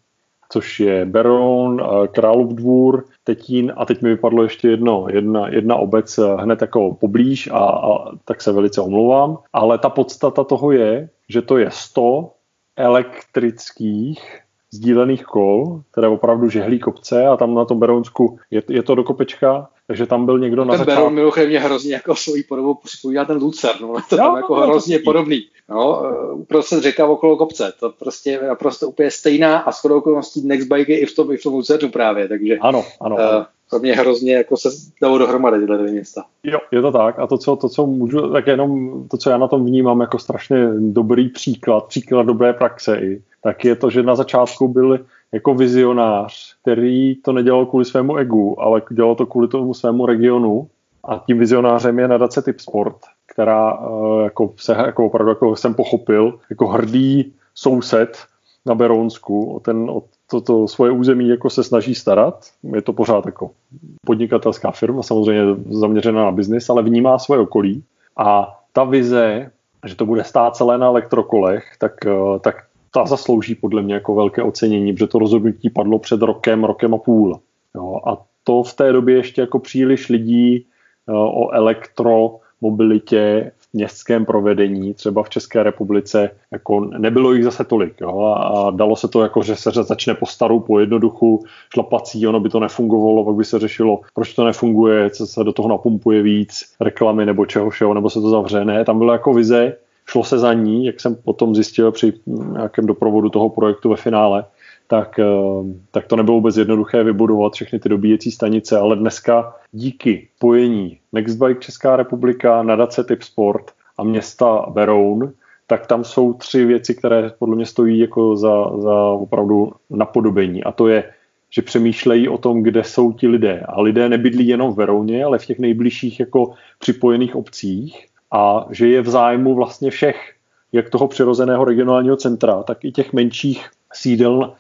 což je Beroun, Králův dvůr, Tetín a teď mi vypadlo ještě jedno, jedna, jedna obec hned jako poblíž a, a tak se velice omlouvám, ale ta podstata toho je, že to je 100 elektrických sdílených kol, které opravdu žehlí kopce a tam na tom Berounsku je, je to do kopečka, takže tam byl někdo ten na začátku. Ten Beroun mě hrozně jako svojí podobu připomíná ten Lucer, no, to jo, tam jako no, hrozně to podobný. No, prostě řeka okolo kopce, to prostě je naprosto úplně stejná a shodou okolností Nextbike je i v tom, i v tom Lucernu právě, takže ano, ano, uh, ano. To mě hrozně jako se dalo dohromady tyhle dvě města. Jo, je to tak. A to co, to, co můžu, tak jenom to, co já na tom vnímám jako strašně dobrý příklad, příklad dobré praxe i, tak je to, že na začátku byl jako vizionář, který to nedělal kvůli svému egu, ale dělal to kvůli tomu svému regionu. A tím vizionářem je nadace Typ Sport, která eh, jako se jako opravdu jako jsem pochopil, jako hrdý soused na Berounsku o, ten, o to, to svoje území jako se snaží starat. Je to pořád jako podnikatelská firma, samozřejmě zaměřená na biznis, ale vnímá svoje okolí. A ta vize, že to bude stát celé na elektrokolech, tak, eh, tak ta zaslouží podle mě jako velké ocenění, protože to rozhodnutí padlo před rokem, rokem a půl. Jo, a to v té době ještě jako příliš lidí o elektromobilitě městském provedení, třeba v České republice, jako nebylo jich zase tolik. Jo? A dalo se to jako, že se začne po starou, po jednoduchu, šlapací, ono by to nefungovalo, pak by se řešilo, proč to nefunguje, co se do toho napumpuje víc, reklamy nebo čeho všeho, nebo se to zavře. Ne, tam byla jako vize, šlo se za ní, jak jsem potom zjistil při nějakém doprovodu toho projektu ve finále, tak, eh, tak to nebylo vůbec jednoduché vybudovat všechny ty dobíjecí stanice, ale dneska díky spojení Nextbike Česká republika, nadace Typ Sport a města Beroun, tak tam jsou tři věci, které podle mě stojí jako za, za opravdu napodobení. A to je, že přemýšlejí o tom, kde jsou ti lidé. A lidé nebydlí jenom v Verouně, ale v těch nejbližších jako připojených obcích a že je v zájmu vlastně všech, jak toho přirozeného regionálního centra, tak i těch menších sídel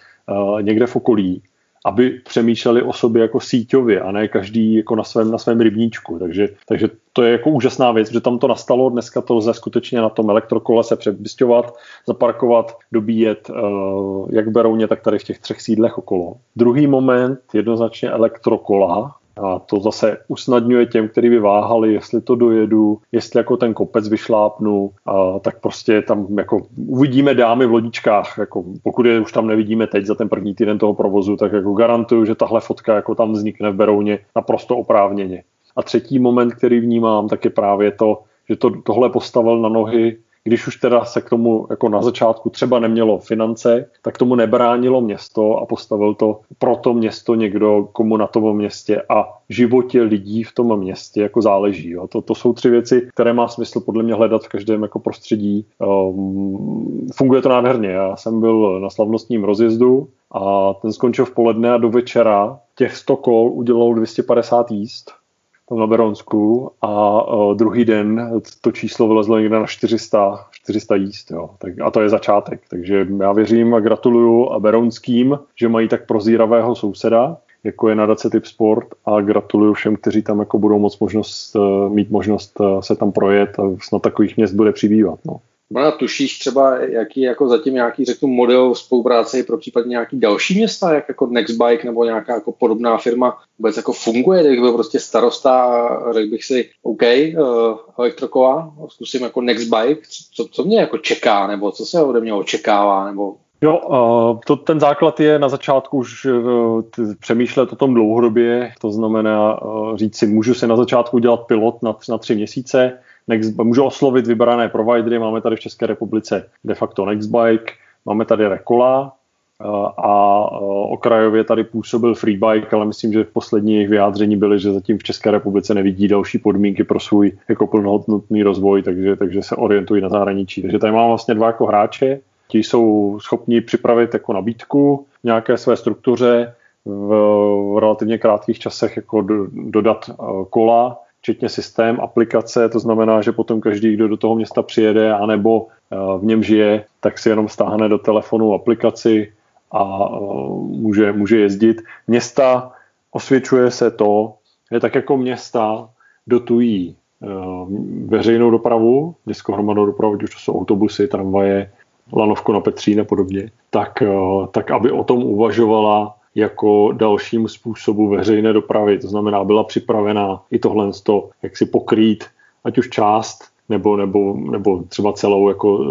někde v okolí, aby přemýšleli o sobě jako síťově a ne každý jako na svém, na svém rybníčku. Takže, takže to je jako úžasná věc, že tam to nastalo, dneska to lze skutečně na tom elektrokole se přebysťovat, zaparkovat, dobíjet uh, jak v Berouně, tak tady v těch třech sídlech okolo. Druhý moment, jednoznačně elektrokola, a to zase usnadňuje těm, kteří by váhali, jestli to dojedu, jestli jako ten kopec vyšlápnu, a tak prostě tam jako uvidíme dámy v lodičkách, jako pokud je už tam nevidíme teď za ten první týden toho provozu, tak jako garantuju, že tahle fotka jako tam vznikne v Berouně naprosto oprávněně. A třetí moment, který vnímám, tak je právě to, že to, tohle postavil na nohy když už teda se k tomu jako na začátku třeba nemělo finance, tak tomu nebránilo město a postavil to pro to město někdo, komu na tom městě a životě lidí v tom městě jako záleží. Jo. To, to jsou tři věci, které má smysl podle mě hledat v každém jako prostředí. Um, funguje to nádherně. Já jsem byl na slavnostním rozjezdu a ten skončil v poledne a do večera těch 100 kol udělalo 250 jíst tam na Beronsku a uh, druhý den to číslo vylezlo někde na 400, 400 jíst. Jo. Tak, a to je začátek. Takže já věřím a gratuluju a Beronským, že mají tak prozíravého souseda, jako je nadace Typ Sport a gratuluju všem, kteří tam jako budou moc možnost, uh, mít možnost uh, se tam projet a snad takových měst bude přibývat. No. Bona, tušíš třeba, jaký jako zatím nějaký, řeknu, model spolupráce pro případně nějaký další města, jak jako Nextbike nebo nějaká jako podobná firma vůbec jako funguje, kdybych byl prostě starosta a řekl bych si, OK, uh, elektrokola, zkusím jako Nextbike, co, co mě jako čeká, nebo co se ode mě očekává, nebo Jo, uh, to, ten základ je na začátku už uh, přemýšlet o tom dlouhodobě, to znamená říct si, můžu si na začátku dělat pilot na, na tři měsíce, Next, můžu oslovit vybrané providery, máme tady v České republice de facto Nextbike, máme tady Rekola eh, a eh, okrajově tady působil Freebike, ale myslím, že v poslední jejich vyjádření byly, že zatím v České republice nevidí další podmínky pro svůj jako plnohodnotný rozvoj, takže, takže se orientují na zahraničí. Takže tady mám vlastně dva jako hráče, ti jsou schopni připravit jako nabídku nějaké své struktuře, v, relativně krátkých časech jako do, dodat eh, kola včetně systém, aplikace, to znamená, že potom každý, kdo do toho města přijede, anebo eh, v něm žije, tak si jenom stáhne do telefonu aplikaci a eh, může, může jezdit. Města osvědčuje se to, že tak jako města dotují eh, veřejnou dopravu, městskou hromadnou dopravu, už to jsou autobusy, tramvaje, lanovku na Petřín a podobně, tak, tak aby o tom uvažovala jako dalším způsobu veřejné dopravy. To znamená, byla připravená i tohle, jak si pokrýt, ať už část nebo, nebo, nebo třeba celou jako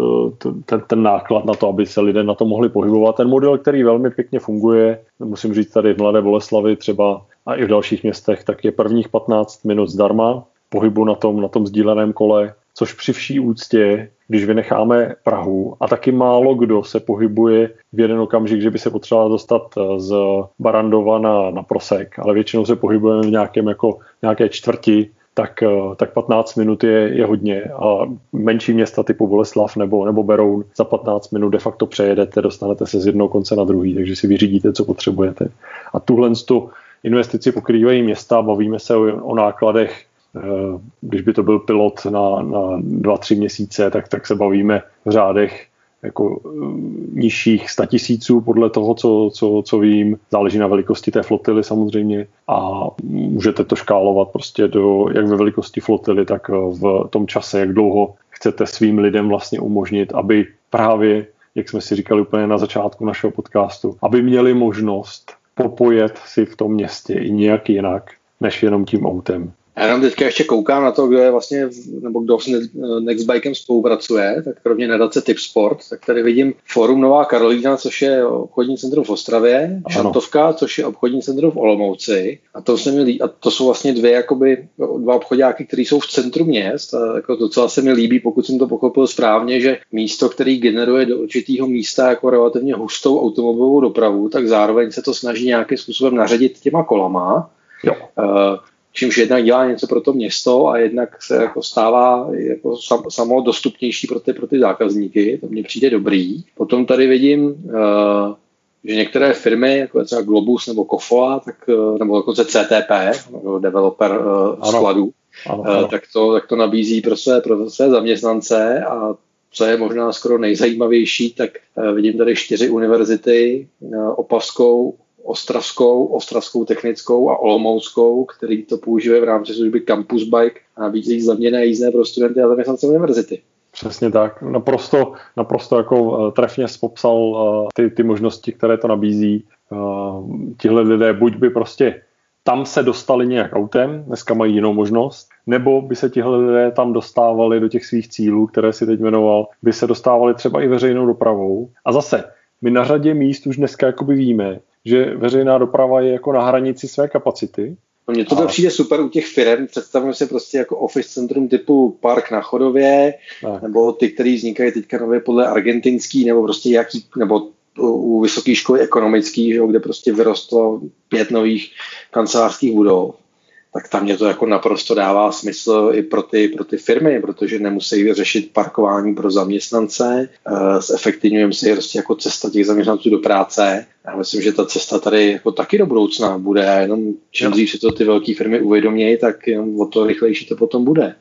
eh, ten, ten náklad na to, aby se lidé na to mohli pohybovat. Ten model, který velmi pěkně funguje, musím říct tady v Mladé Boleslavi třeba a i v dalších městech, tak je prvních 15 minut zdarma pohybu na tom, na tom sdíleném kole, což při vší úctě když vynecháme Prahu a taky málo kdo se pohybuje v jeden okamžik, že by se potřeboval dostat eh, z Barandova na, na Prosek, ale většinou se pohybujeme v nějakém jako, nějaké čtvrti, tak, eh, tak 15 minut je, je hodně a menší města typu Boleslav nebo, nebo Beroun za 15 minut de facto přejedete, dostanete se z jednoho konce na druhý, takže si vyřídíte, co potřebujete. A tuhle tu investici pokrývají města, bavíme se o, o nákladech když by to byl pilot na, na dva, tři měsíce, tak, tak se bavíme v řádech jako eh, nižších statisíců podle toho, co, co, co vím. Záleží na velikosti té flotily samozřejmě a můžete to škálovat prostě do, jak ve velikosti flotily, tak v tom čase, jak dlouho chcete svým lidem vlastně umožnit, aby právě jak jsme si říkali úplně na začátku našeho podcastu, aby měli možnost popojet si v tom městě i nějak jinak, než jenom tím autem. Já jenom teďka ještě koukám na to, kdo je vlastně, nebo kdo s Nextbikem spolupracuje, tak kromě nadace Tip Sport, tak tady vidím Forum Nová Karolína, což je obchodní centrum v Ostravě, ano. Šantovka, což je obchodní centrum v Olomouci. A to, se mi líbí, a to jsou vlastně dvě, jakoby, dva obchodáky, které jsou v centru měst. A jako to, co se mi líbí, pokud jsem to pochopil správně, že místo, který generuje do určitého místa jako relativně hustou automobilovou dopravu, tak zároveň se to snaží nějakým způsobem naředit těma kolama. Jo. Uh, čímž jednak dělá něco pro to město a jednak se jako stává jako sam, samo dostupnější pro ty, pro ty zákazníky. To mně přijde dobrý. Potom tady vidím, uh, že některé firmy, jako třeba Globus nebo Kofoa, tak, uh, nebo dokonce CTP, developer uh, skladů, ano, ano. tak, to, tak to nabízí pro své, pro své zaměstnance a co je možná skoro nejzajímavější, tak vidím tady čtyři univerzity, Opavskou, ostravskou, ostravskou technickou a olomouckou, který to používají v rámci služby Campus Bike a nabízejí zlevněné jízdné pro studenty a zaměstnance univerzity. Přesně tak. Naprosto, naprosto jako eh, trefně popsal uh, ty, ty možnosti, které to nabízí. Uh, tihle lidé buď by prostě tam se dostali nějak autem, dneska mají jinou možnost, nebo by se tihle lidé tam dostávali do těch svých cílů, které si teď jmenoval, by se dostávali třeba i veřejnou dopravou. A zase, my na řadě míst už dneska jakoby víme, že veřejná doprava je jako na hranici své kapacity. No mně to a... přijde super u těch firm. Představujeme si prostě jako office centrum typu Park na Chodově, tak. nebo ty, které vznikají teďka nově podle argentinský, nebo prostě jaký, nebo u vysoké školy ekonomický, kde prostě vyrostlo pět nových kancelářských budov tak tam mě to jako naprosto dává smysl i pro ty, pro ty firmy, protože nemusí řešit parkování pro zaměstnance, uh, zefektivňujeme si prostě jako cesta těch zaměstnanců do práce. Já myslím, že ta cesta tady jako taky do budoucna bude, jenom čím dřív si to ty velké firmy uvědomějí, tak jenom o to rychlejší to potom bude.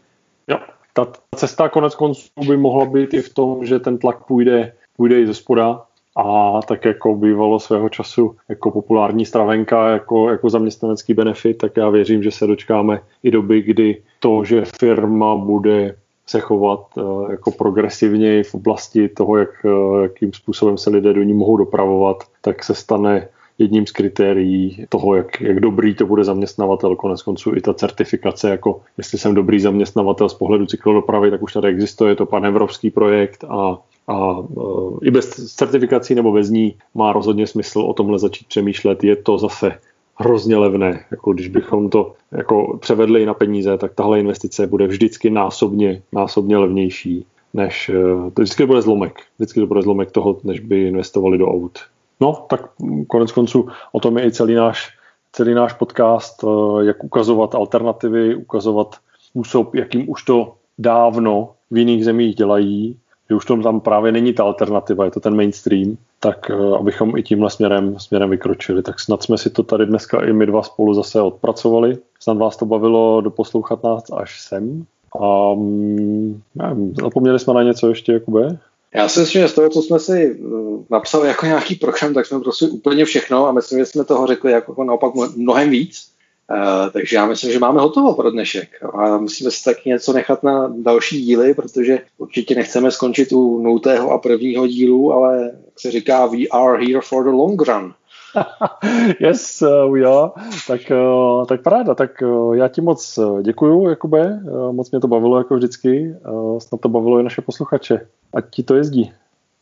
Jo, ta cesta konec konců by mohla být i v tom, že ten tlak půjde, půjde i ze spoda, a tak jako bývalo svého času jako populární stravenka, jako, jako zaměstnanecký benefit, tak já věřím, že se dočkáme i doby, kdy to, že firma bude se chovat uh, jako progresivně v oblasti toho, jak, uh, jakým způsobem se lidé do ní mohou dopravovat, tak se stane jedním z kritérií toho, jak, jak dobrý to bude zaměstnavatel. Konec konců i ta certifikace, jako jestli jsem dobrý zaměstnavatel z pohledu cyklodopravy, tak už tady existuje, je to pan evropský projekt a a uh, i bez certifikací nebo bez ní má rozhodně smysl o tomhle začít přemýšlet. Je to zase hrozně levné. Jako když bychom to jako převedli na peníze, tak tahle investice bude vždycky násobně, násobně levnější, než uh, to vždycky bude zlomek. Vždycky to bude zlomek toho, než by investovali do aut. No, tak konec konců o tom je i celý náš, celý náš podcast, uh, jak ukazovat alternativy, ukazovat způsob, jakým už to dávno v jiných zemích dělají, že už tam právě není ta alternativa, je to ten mainstream, tak uh, abychom i tímhle směrem, směrem vykročili. Tak snad jsme si to tady dneska i my dva spolu zase odpracovali. Snad vás to bavilo doposlouchat nás až sem. A um, nevím, zapomněli jsme na něco ještě, Jakube? Já si myslím, že z toho, co jsme si uh, napsali jako nějaký program, tak jsme prostě úplně všechno a myslím, že jsme toho řekli jako naopak mnohem víc. Uh, takže já myslím, že máme hotovo pro dnešek a musíme si taky něco nechat na další díly, protože určitě nechceme skončit u nultého a prvního dílu, ale jak se říká, we are here for the long run. yes, uh, we are. Tak, uh, tak paráda. Tak uh, já ti moc děkuju, Jakube. Uh, moc mě to bavilo jako vždycky. Uh, snad to bavilo i naše posluchače. Ať ti to jezdí.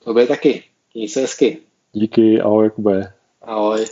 Tobě taky. Měj se hezky. Díky, ahoj Jakube. Ahoj.